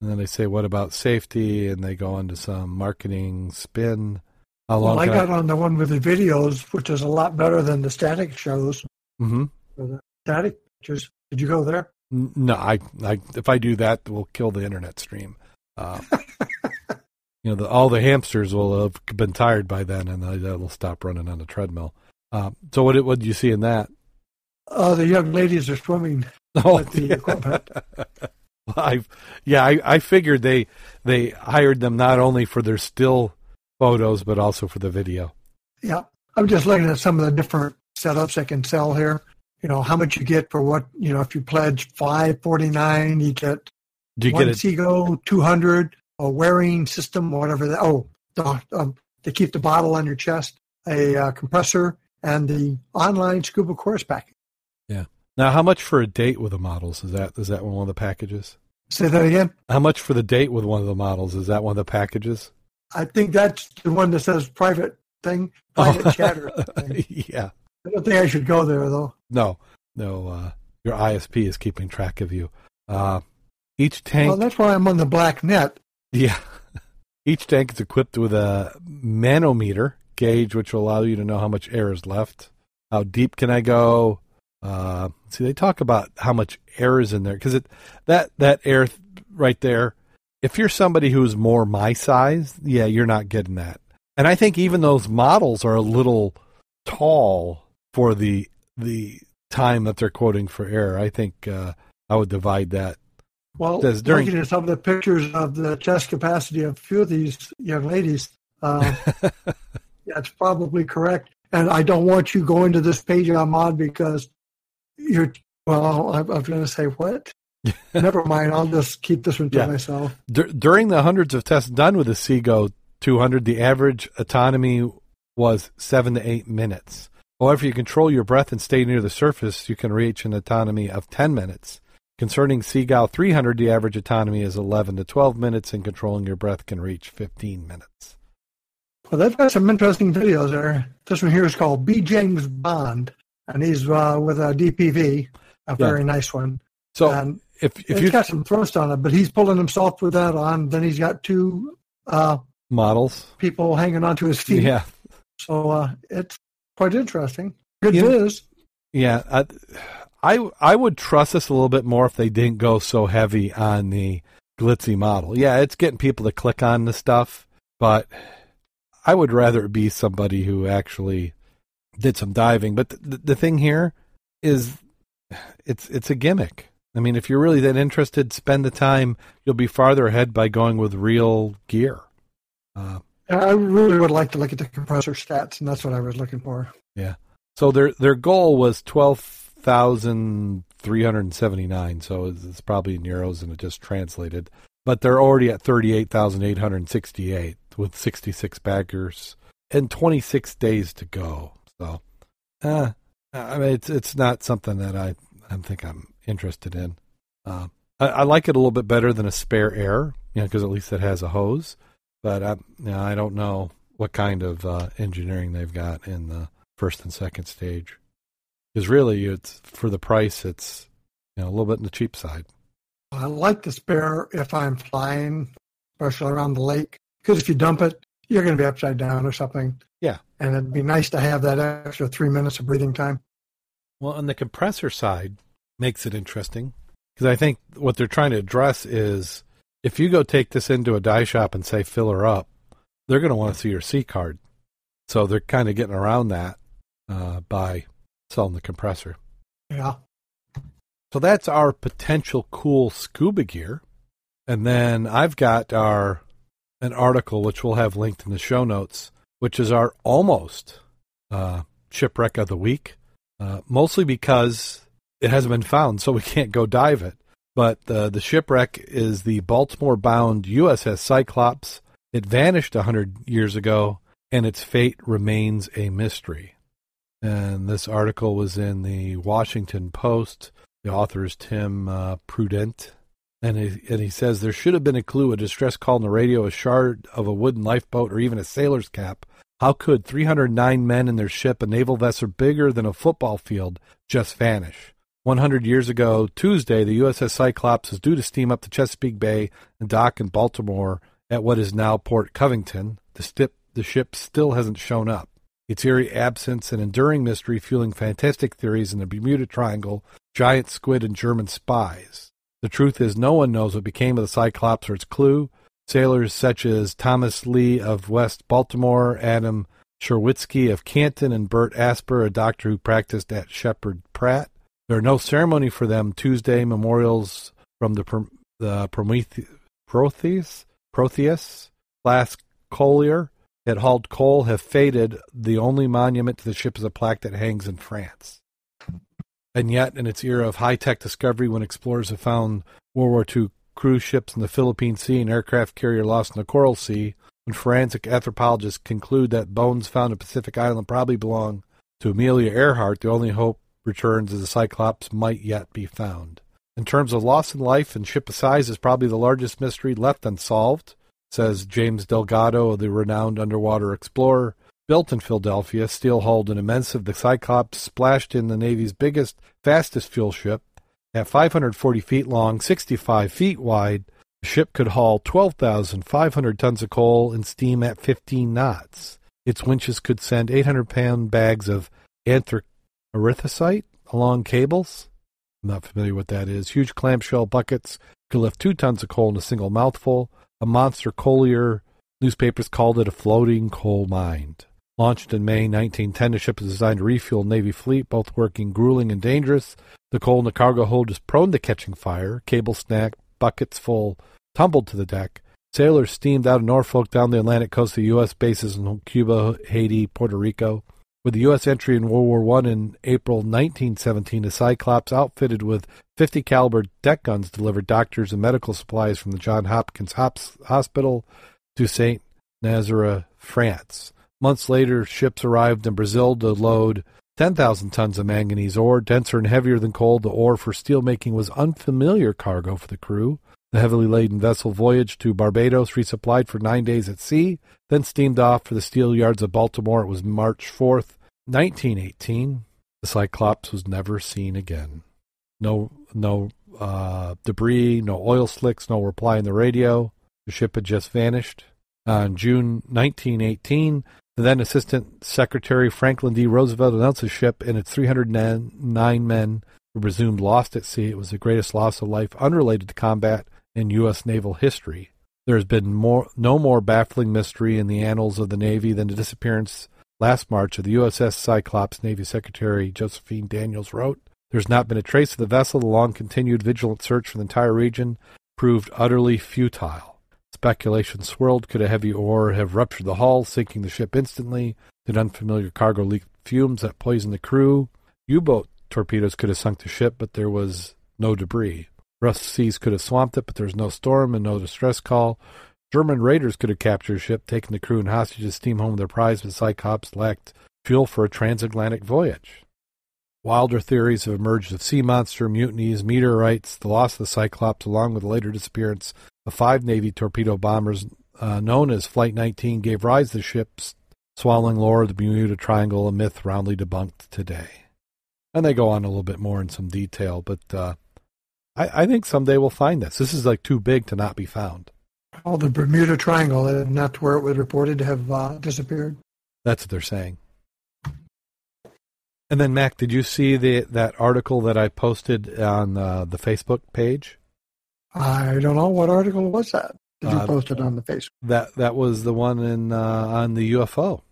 And then they say, "What about safety?" And they go into some marketing spin. How long? Well, I got on the one with the videos, which is a lot better than the static shows hmm the static pictures. Did you go there? No, I, I, if I do that, we'll kill the internet stream. Uh, you know, the, all the hamsters will have been tired by then, and they- they'll stop running on the treadmill. Uh, so, what, what did you see in that? Uh, the young ladies are swimming. Oh, With the yeah. equipment. I, yeah, I, I figured they they hired them not only for their still photos but also for the video. Yeah, I'm just looking at some of the different setups they can sell here. You know, how much you get for what, you know, if you pledge 549, you get Do you one get it? Seagow 200, a wearing system, whatever that. Oh, the, um, to keep the bottle on your chest, a uh, compressor, and the online scuba course package. Now, how much for a date with the models? Is that is that one of the packages? Say that again. How much for the date with one of the models? Is that one of the packages? I think that's the one that says private thing, private Oh. chatter. Thing. yeah. I don't think I should go there though. No, no. Uh, your ISP is keeping track of you. Uh, each tank, Well, that's why I'm on the black net. yeah, each tank is equipped with a manometer gauge, which will allow you to know how much air is left. How deep can I go? Uh, see, they talk about how much air is in there because it that that air th- right there. If you're somebody who's more my size, yeah, you're not getting that. And I think even those models are a little tall for the the time that they're quoting for air. I think uh, I would divide that. Well, Says during- looking at some of the pictures of the chest capacity of a few of these young ladies, uh, that's probably correct. And I don't want you going to this page I'm on because you're, well, I, I was going to say what? Never mind. I'll just keep this one to Yeah. myself. Dur- during the hundreds of tests done with the Seagow 200, the average autonomy was seven to eight minutes. However, you control your breath and stay near the surface, you can reach an autonomy of 10 minutes. Concerning Seagull 300, the average autonomy is 11 to 12 minutes, and controlling your breath can reach 15 minutes. Well, they've got some interesting videos there. This one here is called B. James Bond, and he's uh, with a DPV, a very nice one. So, and if if you got some thrust on it, but he's pulling himself with that on. Then he's got two uh, models, people hanging onto his feet. yeah, So uh, it's quite interesting. Good Yeah. viz. Yeah, I, I I would trust this a little bit more if they didn't go so heavy on the glitzy model. Yeah, it's getting people to click on the stuff, but I would rather it be somebody who actually did some diving. But the, the thing here is, it's it's a gimmick. I mean, if you're really that interested, spend the time. You'll be farther ahead by going with real gear. Uh, I really would like to look at the compressor stats, and that's what I was looking for. Yeah. So their their goal was twelve thousand three hundred seventy nine. So it's, it's probably in euros and it just translated. But they're already at thirty eight thousand eight hundred sixty eight with sixty six backers and twenty six days to go. So, uh, I mean, it's it's not something that I I think I'm interested in. Uh, I, I, like it a little bit better than a spare air, you know, because at least it has a hose. But I, you know, I don't know what kind of uh, engineering they've got in the first and second stage. Because really, it's for the price, it's you know a little bit on the cheap side. I like the spare if I'm flying, especially around the lake, because if you dump it, you're going to be upside down or something. Yeah, and it'd be nice to have that extra three minutes of breathing time. Well, on the compressor side, makes it interesting because I think what they're trying to address is if you go take this into a die shop and say fill her up, they're going to want to see your C card. So they're kind of getting around that uh, by selling the compressor. Yeah. So that's our potential cool scuba gear. And then I've got our an article which we'll have linked in the show notes, which is our almost uh, shipwreck of the week. Uh, mostly because it hasn't been found, so we can't go dive it. But uh, the shipwreck is the Baltimore bound USS Cyclops. It vanished 100 years ago, and its fate remains a mystery. And this article was in the Washington Post. The author is Tim uh, Prudente. And he, and he says there should have been a clue, a distress call on the radio, a shard of a wooden lifeboat, or even a sailor's cap. How could 309 men in their ship, a naval vessel bigger than a football field, just vanish? 100 years ago, Tuesday, the USS Cyclops was due to steam up to Chesapeake Bay and dock in Baltimore at what is now Port Covington. The, stip, the ship still hasn't shown up. Its eerie absence and enduring mystery fueling fantastic theories in the Bermuda Triangle, giant squid, and German spies. The truth is, no one knows what became of the Cyclops or its clue. Sailors such as Thomas Lee of West Baltimore, Adam Sherwitsky of Canton, and Bert Asper, a doctor who practiced at Sheppard Pratt, there are no ceremony for them. Tuesday memorials from the the Prometheus, Protheus, Protheus, Class Collier at hauled coal have faded. The only monument to the ship is a plaque that hangs in France. And yet, in its era of high tech discovery, when explorers have found World War II cruise ships in the Philippine Sea and aircraft carrier lost in the Coral Sea, when forensic anthropologists conclude that bones found in Pacific Island probably belong to Amelia Earhart, the only hope returns as the Cyclops might yet be found. In terms of loss in life and ship size is probably the largest mystery left unsolved, says James Delgado, the renowned underwater explorer. Built in Philadelphia, steel-hulled and immense, of the Cyclops splashed in the Navy's biggest, fastest fuel ship. At 540 feet long, 65 feet wide, the ship could haul 12,500 tons of coal and steam at 15 knots. Its winches could send 800-pound bags of anthracite along cables. I'm not familiar with that is. Huge clamshell buckets could lift two tons of coal in a single mouthful. A monster collier. Newspapers called it a floating coal mine. Launched in May 1910, the ship is designed to refuel Navy fleet, both working grueling and dangerous. The coal in the cargo hold is prone to catching fire. Cable snapped, buckets full tumbled to the deck. Sailors steamed out of Norfolk down the Atlantic coast to U.S. bases in Cuba, Haiti, Puerto Rico. With the U.S. entry in World War I in April 1917, the Cyclops, outfitted with 50 caliber deck guns, delivered doctors and medical supplies from the Johns Hopkins Hospital to Saint Nazaire, France. Months later, ships arrived in Brazil to load 10,000 tons of manganese ore, denser and heavier than coal. The ore for steelmaking was unfamiliar cargo for the crew. The heavily laden vessel voyaged to Barbados, resupplied for nine days at sea, then steamed off for the steel yards of Baltimore. It was March 4th, 1918, the Cyclops was never seen again. No, no uh, debris, no oil slicks, no reply in the radio. The ship had just vanished. On June 1918, the then Assistant Secretary Franklin D. Roosevelt announced the ship and its 309 men were presumed lost at sea. It was the greatest loss of life unrelated to combat in U.S. naval history. There has been more, no more baffling mystery in the annals of the Navy than the disappearance Last March, of the USS Cyclops, Navy Secretary Josephus Daniels wrote, There's not been a trace of the vessel. The long continued vigilant search for the entire region proved utterly futile. Speculation swirled. Could a heavy ore have ruptured the hull, sinking the ship instantly? Did unfamiliar cargo leak fumes that poisoned the crew? U boat torpedoes could have sunk the ship, but there was no debris. Rough seas could have swamped it, but there was no storm and no distress call. German raiders could have captured a ship, taken the crew and hostages, steam home their prize, but Cyclops lacked fuel for a transatlantic voyage. Wilder theories have emerged of sea monster, mutinies, meteorites, the loss of the Cyclops, along with the later disappearance of five Navy torpedo bombers uh, known as Flight 19, gave rise to the ship's swallowing lore of the Bermuda Triangle, a myth roundly debunked today. And they go on a little bit more in some detail, but uh, I, I, think someday we'll find this. This is like too big to not be found. Oh, the Bermuda Triangle, and not where it was reported to have uh, disappeared. That's what they're saying. And then, Mac, did you see the that article that I posted on uh, the Facebook page? I don't know what article was that. Did you uh, post it on the Facebook? That that was the one in uh, on the UFO.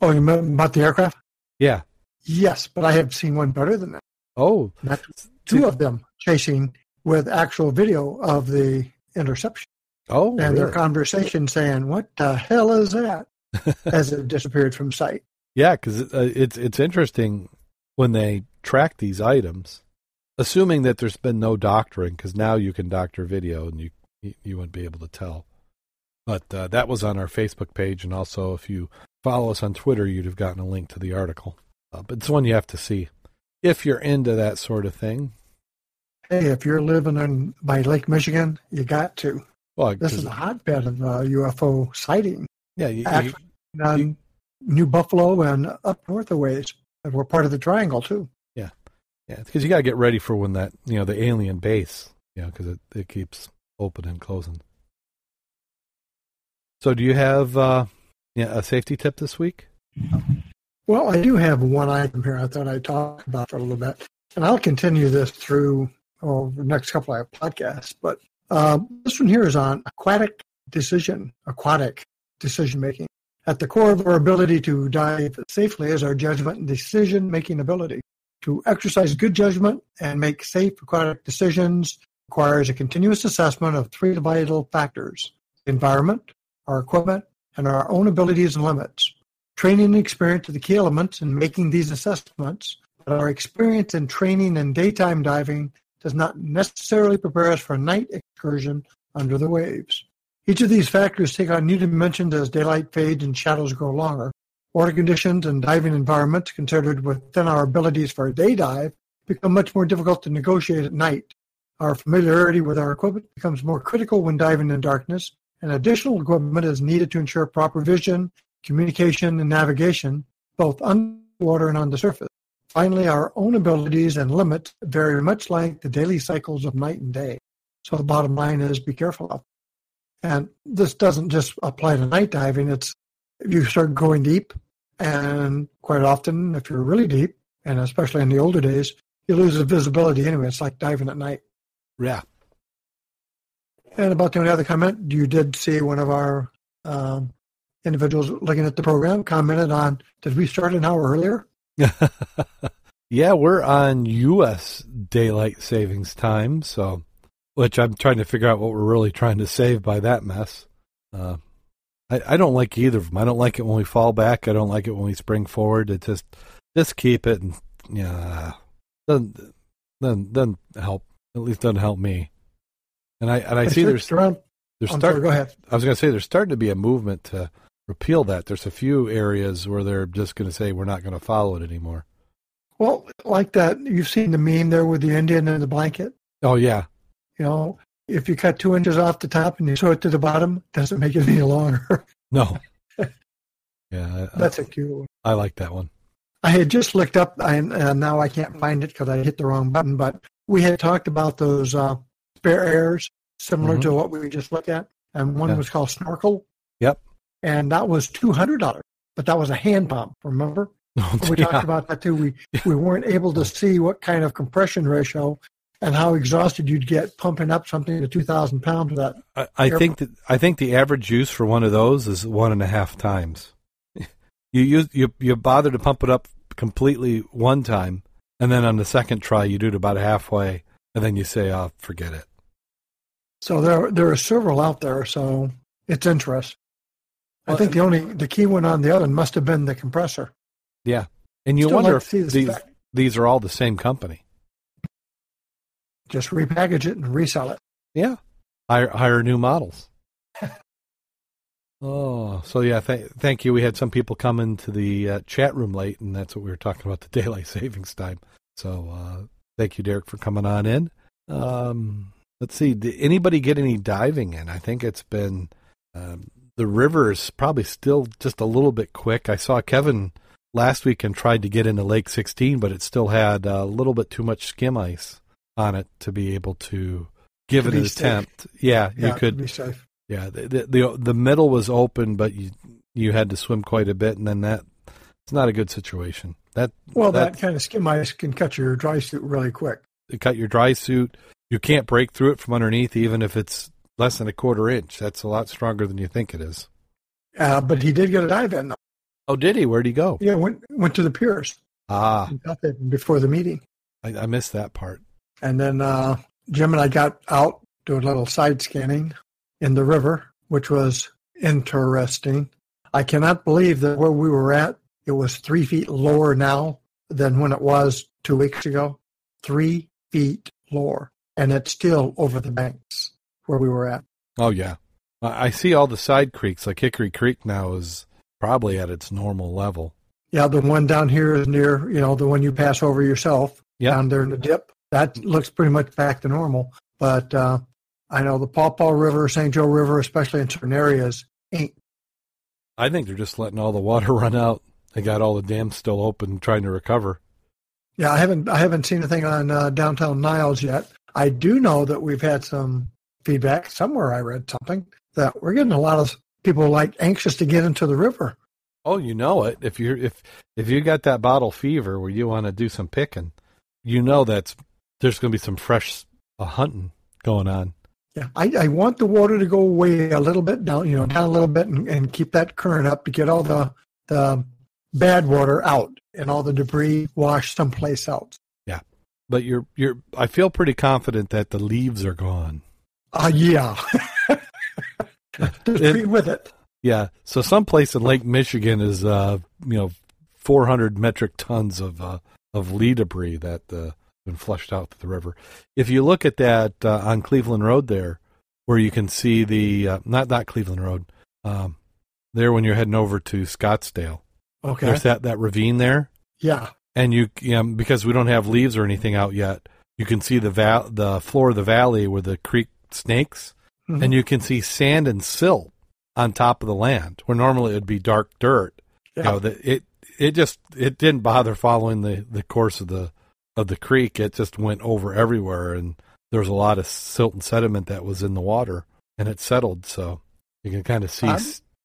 Oh, you meant about the aircraft? Yeah. Yes, but I have seen one better than that. Oh. Two of them chasing with actual video of the interception. Oh, and really? their conversation saying, "What the hell is that?" as it disappeared from sight. Yeah, because uh, it's it's interesting when they track these items, assuming that there's been no doctoring, because now you can doctor video and you you wouldn't be able to tell. But uh, that was on our Facebook page, and also if you follow us on Twitter, you'd have gotten a link to the article. Uh, but it's one you have to see if you're into that sort of thing. Hey, if you're living in by Lake Michigan, you got to. Well, this is a hotbed of uh, UFO sighting. Yeah, you, Actually, you, you, New Buffalo and up north a ways. We're part of the triangle too. Yeah, because you got to get ready for when that you know the alien base, you know, because it it keeps opening and closing. So, do you have uh, yeah, a safety tip this week? Well, I do have one item here. I thought I'd talk about for a little bit, and I'll continue this through oh, the next couple of podcasts. But uh, this one here is on aquatic decision, aquatic decision making. At the core of our ability to dive safely is our judgment and decision making ability. To exercise good judgment and make safe aquatic decisions requires a continuous assessment of three vital factors environment, our equipment, and our own abilities and limits. Training and experience are the key elements in making these assessments, but our experience in training and daytime diving does not necessarily prepare us for a night excursion under the waves. Each of these factors take on new dimensions as daylight fades and shadows grow longer. Water conditions and diving environments considered within our abilities for a day dive become much more difficult to negotiate at night. Our familiarity with our equipment becomes more critical when diving in darkness, and additional equipment is needed to ensure proper vision, communication, and navigation, both underwater and on the surface. Finally, our own abilities and limits vary much like the daily cycles of night and day. So the bottom line is be careful out and this doesn't just apply to night diving. It's if you start going deep, and quite often, if you're really deep, and especially in the older days, you lose the visibility anyway. It's like diving at night. Yeah. And about the only other comment, you did see one of our um, individuals looking at the program commented on, did we start an hour earlier? yeah, we're on U.S. daylight savings time, so which I'm trying to figure out what we're really trying to save by that mess. Uh, I, I don't like either of them. I don't like it when we fall back. I don't like it when we spring forward. It just just keep it and yeah, doesn't doesn't doesn't help. At least doesn't help me. And I and I, see there's around. there's start, go ahead. I was going to say there's starting to be a movement to repeal that. There's a few areas where they're just going to say we're not going to follow it anymore. Well, like that, you've seen the meme there with the Indian and the blanket. Oh yeah, you know, if you cut two inches off the top and you sew it to the bottom, doesn't make it any longer. no. Yeah, I, that's a cute one. I like that one. I had just looked up, and uh, now I can't find it because I hit the wrong button. But we had talked about those uh, spare airs, similar mm-hmm. to what we just looked at, and one yeah. was called Snorkel. Yep. And that was two hundred dollars, but that was a hand pump. Remember? We yeah. talked about that too. We we weren't able to see what kind of compression ratio and how exhausted you'd get pumping up something to 2,000 pounds of that. I, I think that I think the average use for one of those is one and a half times. You use you you bother to pump it up completely one time, and then on the second try you do it about halfway, and then you say, "Oh, forget it." So there there are several out there, so it's interesting. I think the uh, only the key one on the other must have been the compressor. Yeah, and you Still wonder like if these these are all the same company. Just repackage it and resell it. Yeah. Hire hire new models. Oh, so yeah, th- thank you. We had some people come into the uh, chat room late, and that's what we were talking about the daylight savings time. So uh, thank you, Derek, for coming on in. Um, let's see, did anybody get any diving in? I think it's been um, the river is probably still just a little bit quick. I saw Kevin last week and tried to get into Lake 16, but it still had a little bit too much skim ice on it to be able to give To it an safe. attempt. Yeah, Yeah, you could. be safe. Yeah, the, the the the middle was open, but you you had to swim quite a bit, and then that it's not a good situation. That Well, that, that, kind of skim ice can cut your dry suit really quick. it cut your dry suit. You can't break through it from underneath, even if it's less than a quarter inch. That's a lot stronger than you think it is. Uh, but he did get a dive in. though. Oh, did he? Where'd he go? Yeah, went went to the piers Ah, before the meeting, I, I missed that part. And then uh, Jim and I got out doing a little side scanning in the river, which was interesting. I cannot believe that where we were at, it was three feet lower now than when it was two weeks ago. Three feet lower, and it's still over the banks where we were at. Oh yeah, I, I see all the side creeks. Like Hickory Creek now is probably at its normal level. Yeah, the one down here is near, you know, the one you pass over yourself Yeah. down there in the dip. That looks pretty much back to normal. But uh, I know the Paw Paw River, St. Joe River, especially in certain areas, ain't. I think they're just letting all the water run out. They got all the dams still open, trying to recover. Yeah, I haven't I haven't seen anything on uh, downtown Niles yet. I do know that we've had some feedback somewhere. I read something that we're getting a lot of people like anxious to get into the river. Oh, you know it. If you're if if you got that bottle fever where you want to do some picking, you know that's there's going to be some fresh uh, hunting going on. Yeah, I, I want the water to go away a little bit down, you know, down a little bit, and, and keep that current up to get all the the bad water out and all the debris washed someplace else. Yeah, but you're you're I feel pretty confident that the leaves are gone. Ah, yeah. Just It- be with it. Yeah. So someplace in Lake Michigan is uh you know 400 metric tons of uh, of lee debris that uh, been flushed out to the river. If you look at that uh, on Cleveland Road there, where you can see the uh, not not Cleveland Road, um, there when you're heading over to Scottsdale, Okay. there's that that ravine there, Yeah. and you um, because we don't have leaves or anything out yet, you can see the val- the floor of the valley where the creek snakes, Mhm. and you can see sand and silt on top of the land where normally it would be dark dirt. yeah. You know, the, it it just it didn't bother following the the course of the of the creek. It just went over everywhere, and there was a lot of silt and sediment that was in the water, and it settled. So you can kind of see I'm-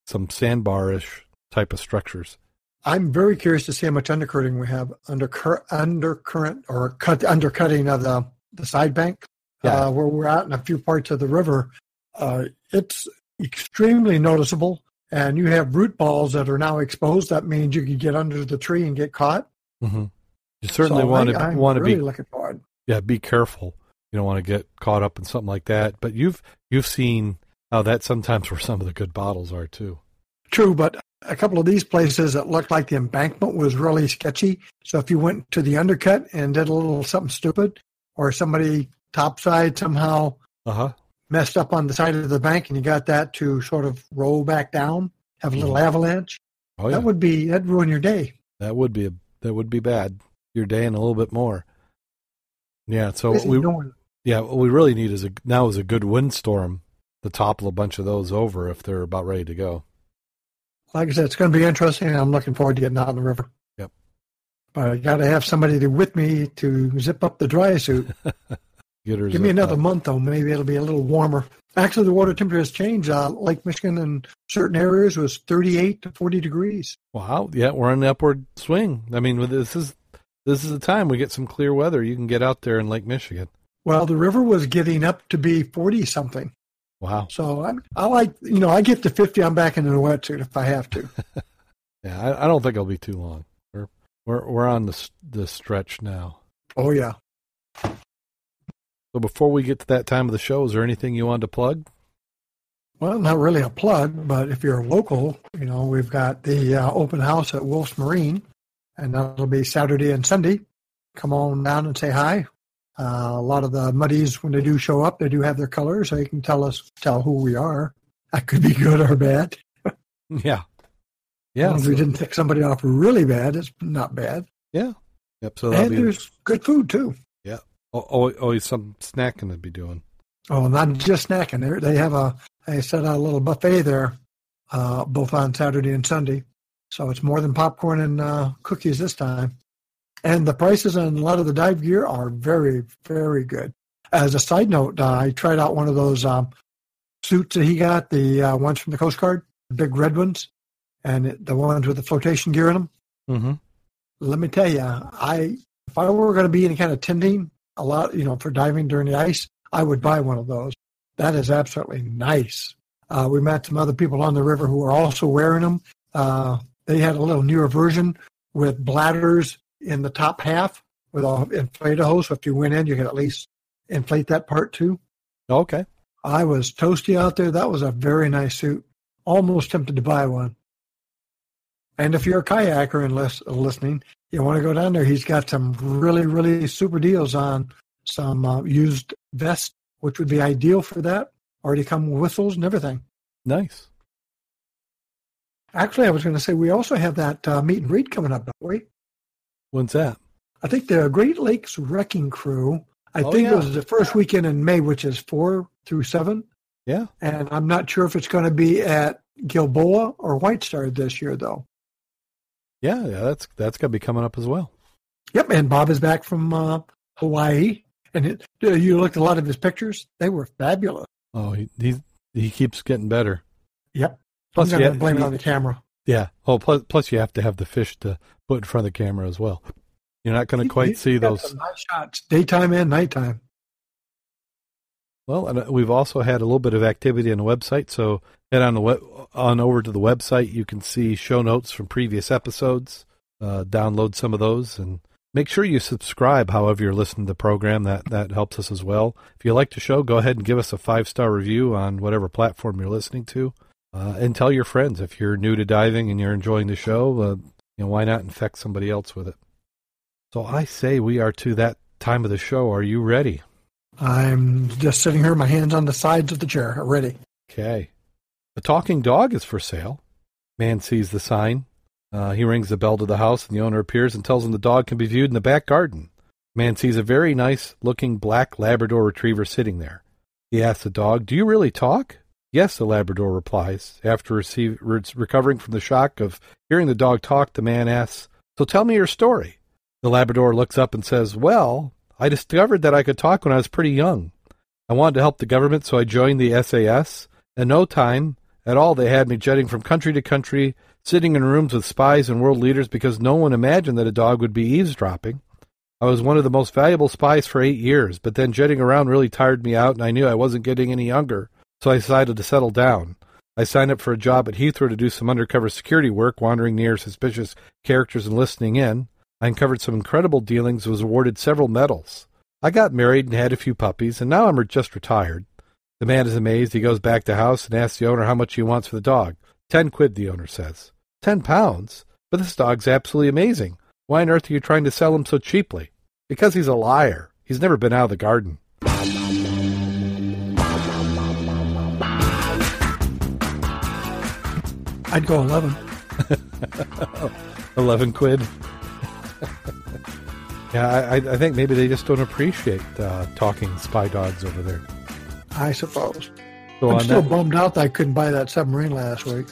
some sandbarish type of structures. I'm very curious to see how much undercurrent we have undercur- undercurrent or cut undercutting of the the side bank Yeah. uh, where we're at in a few parts of the river. Uh, it's extremely noticeable, and you have root balls that are now exposed. That means you could get under the tree and get caught. hmm You certainly So want to want to really be looking forward. yeah be careful. You don't want to get caught up in something like that. But you've you've seen how that sometimes where some of the good bottles are too. True, but a couple of these places that looked like the embankment was really sketchy. So if you went to the undercut and did a little something stupid, or somebody topside somehow Uh huh. messed up on the side of the bank and you got that to sort of roll back down, have a little avalanche, Oh yeah. that would be that'd ruin your day. That would be a, that would be bad. Your day and a little bit more. Yeah. So Basically, we yeah what we really need is a now is a good windstorm to topple a bunch of those over if they're about ready to go. like I said, it's going to be interesting. and I'm looking forward to getting out on the river. Yep. But I got to have somebody to, with me to zip up the dry suit. Give me another uh, month though. Maybe it'll be a little warmer. Actually, the water temperature has changed. Uh, Lake Michigan in certain areas was 38 to 40 degrees. Wow. Yeah, we're on the upward swing. I mean, this is this is the time we get some clear weather. You can get out there in Lake Michigan. Well, the river was getting up to be 40 something. Wow. So I, I like, you know, I get to 50. I'm back in the wetsuit if I have to. Yeah, I, I don't think it'll be too long. We're we're we're on the the stretch now. Oh yeah. So before we get to that time of the show, is there anything you want to plug? Well, not really a plug, but if you're a local, you know, we've got the uh, open house at Wolf's Marine, and that'll be Saturday and Sunday. Come on down and say hi. Uh, a lot of the muddies, when they do show up, they do have their colors, so you can tell us, tell who we are. That could be good or bad. Yeah. Yeah. as we didn't tick somebody off really bad, it's not bad. yeah. Yep. So and be there's good food too. al- al- always some snacking to be doing. Oh, not just snacking. They they have a they set out a little buffet there, uh, both on Saturday and Sunday. So it's more than popcorn and uh, cookies this time. And the prices on a lot of the dive gear are very very good. As a side note, uh, I tried out one of those um, suits that he got, the uh, ones from the Coast Guard, the big red ones, and it, the ones with the flotation gear in them. Mm-hmm. Let me tell you, I if I were going to be any kind of tending, a lot, you know, for diving during the ice, I would buy one of those. That is absolutely nice. Uh, we met some other people on the river who were also wearing them. Uh, they had a little newer version with bladders in the top half with a inflator hose. So if you went in, you could at least inflate that part too. Okay. I was toasty out there. That was a very nice suit. Almost tempted to buy one. And if you're a kayaker and lis- listening, you want to go down there. He's got some really, really super deals on some uh, used vests, which would be ideal for that. Already come with whistles and everything. Nice. Actually, I was going to say we also have that uh, meet and greet coming up, don't we? When's that? I think the Great Lakes Wrecking Crew. I Oh, think yeah. it was the first weekend in May, which is four through seven. Yeah. And I'm not sure if it's going to be at Gilboa or White Star this year, though. Yeah. Yeah. That's that's gonna be coming up as well. Yep, and Bob is back from uh, Hawaii, and it, uh, you looked at a lot of his pictures; they were fabulous. Oh, he he, he keeps getting better. Yep. Plus, I'm going yeah, to blame it on the camera. yeah. Oh, plus plus you have to have the fish to put in front of the camera as well. You're not going to quite see those. nice shots, daytime and nighttime. Well, and uh, we've also had a little bit of activity on the website. So head on the web, on over to the website. You can see show notes from previous episodes. Uh, download some of those and make sure you subscribe. However, you're listening to the program, that that helps us as well. If you like the show, go ahead and give us a five star review on whatever platform you're listening to, uh, and tell your friends if you're new to diving and you're enjoying the show. Uh, you know, why not infect somebody else with it? So I say we are to that time of the show. Are you ready? I'm just sitting here, my hands on the sides of the chair, ready. Okay. The talking dog is for sale. Man sees the sign. Uh, he rings the bell to the house, and the owner appears and tells him the dog can be viewed in the back garden. Man sees a very nice looking black Labrador retriever sitting there. He asks the dog, Do you really talk? Yes, the Labrador replies. After receive, re- recovering from the shock of hearing the dog talk, the man asks, So tell me your story. The Labrador looks up and says, Well, I discovered that I could talk when I was pretty young. I wanted to help the government, so I joined the SAS. In no time at all, they had me jetting from country to country, sitting in rooms with spies and world leaders because no one imagined that a dog would be eavesdropping. I was one of the most valuable spies for eight years, but then jetting around really tired me out, and I knew I wasn't getting any younger, so I decided to settle down. I signed up for a job at Heathrow to do some undercover security work, wandering near suspicious characters and listening in. I uncovered some incredible dealings and was awarded several medals. I got married and had a few puppies, and now I'm just retired. The man is amazed. He goes back to house and asks the owner how much he wants for the dog. Ten quid, the owner says. Ten pounds? But this dog's absolutely amazing. Why on earth are you trying to sell him so cheaply? Because he's a liar. He's never been out of the garden. I'd go 11. Eleven quid. yeah, I, I think maybe they just don't appreciate uh, talking spy dogs over there. I suppose. So I'm still that, bummed out that I couldn't buy that submarine last week.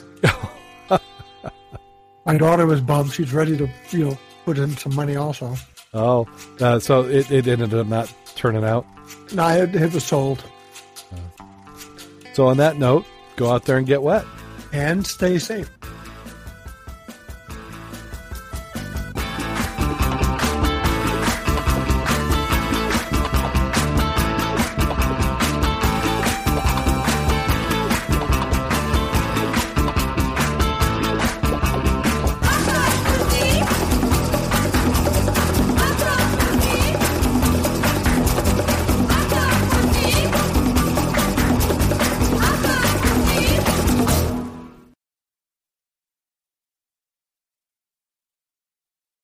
My daughter was bummed. She's ready to, you know, put in some money also. oh, uh, so it, it ended up not turning out. No, it, it was sold. So on that note, go out there and get wet and stay safe.